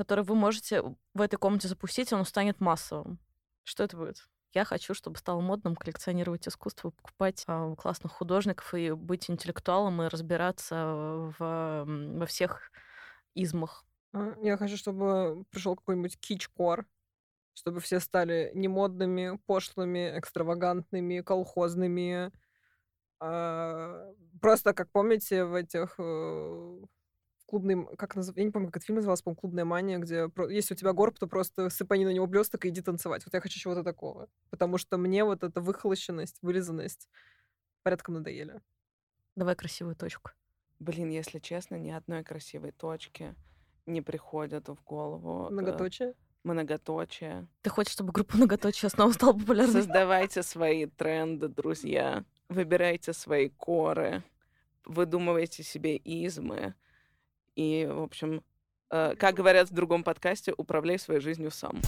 который вы можете в этой комнате запустить, он станет массовым. Что это будет? Я хочу, чтобы стало модным коллекционировать искусство, покупать а, классных художников и быть интеллектуалом и разбираться в, во всех измах. А, Я хочу, чтобы пришел какой-нибудь кич-кор, чтобы все стали немодными, пошлыми, экстравагантными, колхозными. А, Просто, как помните, в этих э, клубный, как назов... я не помню, как этот фильм назывался, по «Клубная мания», где про- если у тебя горб, то просто сыпани на него блесток и иди танцевать. Вот я хочу чего-то такого. Потому что мне вот эта выхолощенность, вылизанность порядком надоели. Давай красивую точку. Блин, если честно, ни одной красивой точки не приходят в голову. э, Многоточие. Многоточие. Ты хочешь, чтобы группа многоточие снова стала популярной? Создавайте свои тренды, друзья. Выбирайте свои коры. Выдумывайте себе измы. И, в общем, э, как говорят в другом подкасте, управляй своей жизнью сам.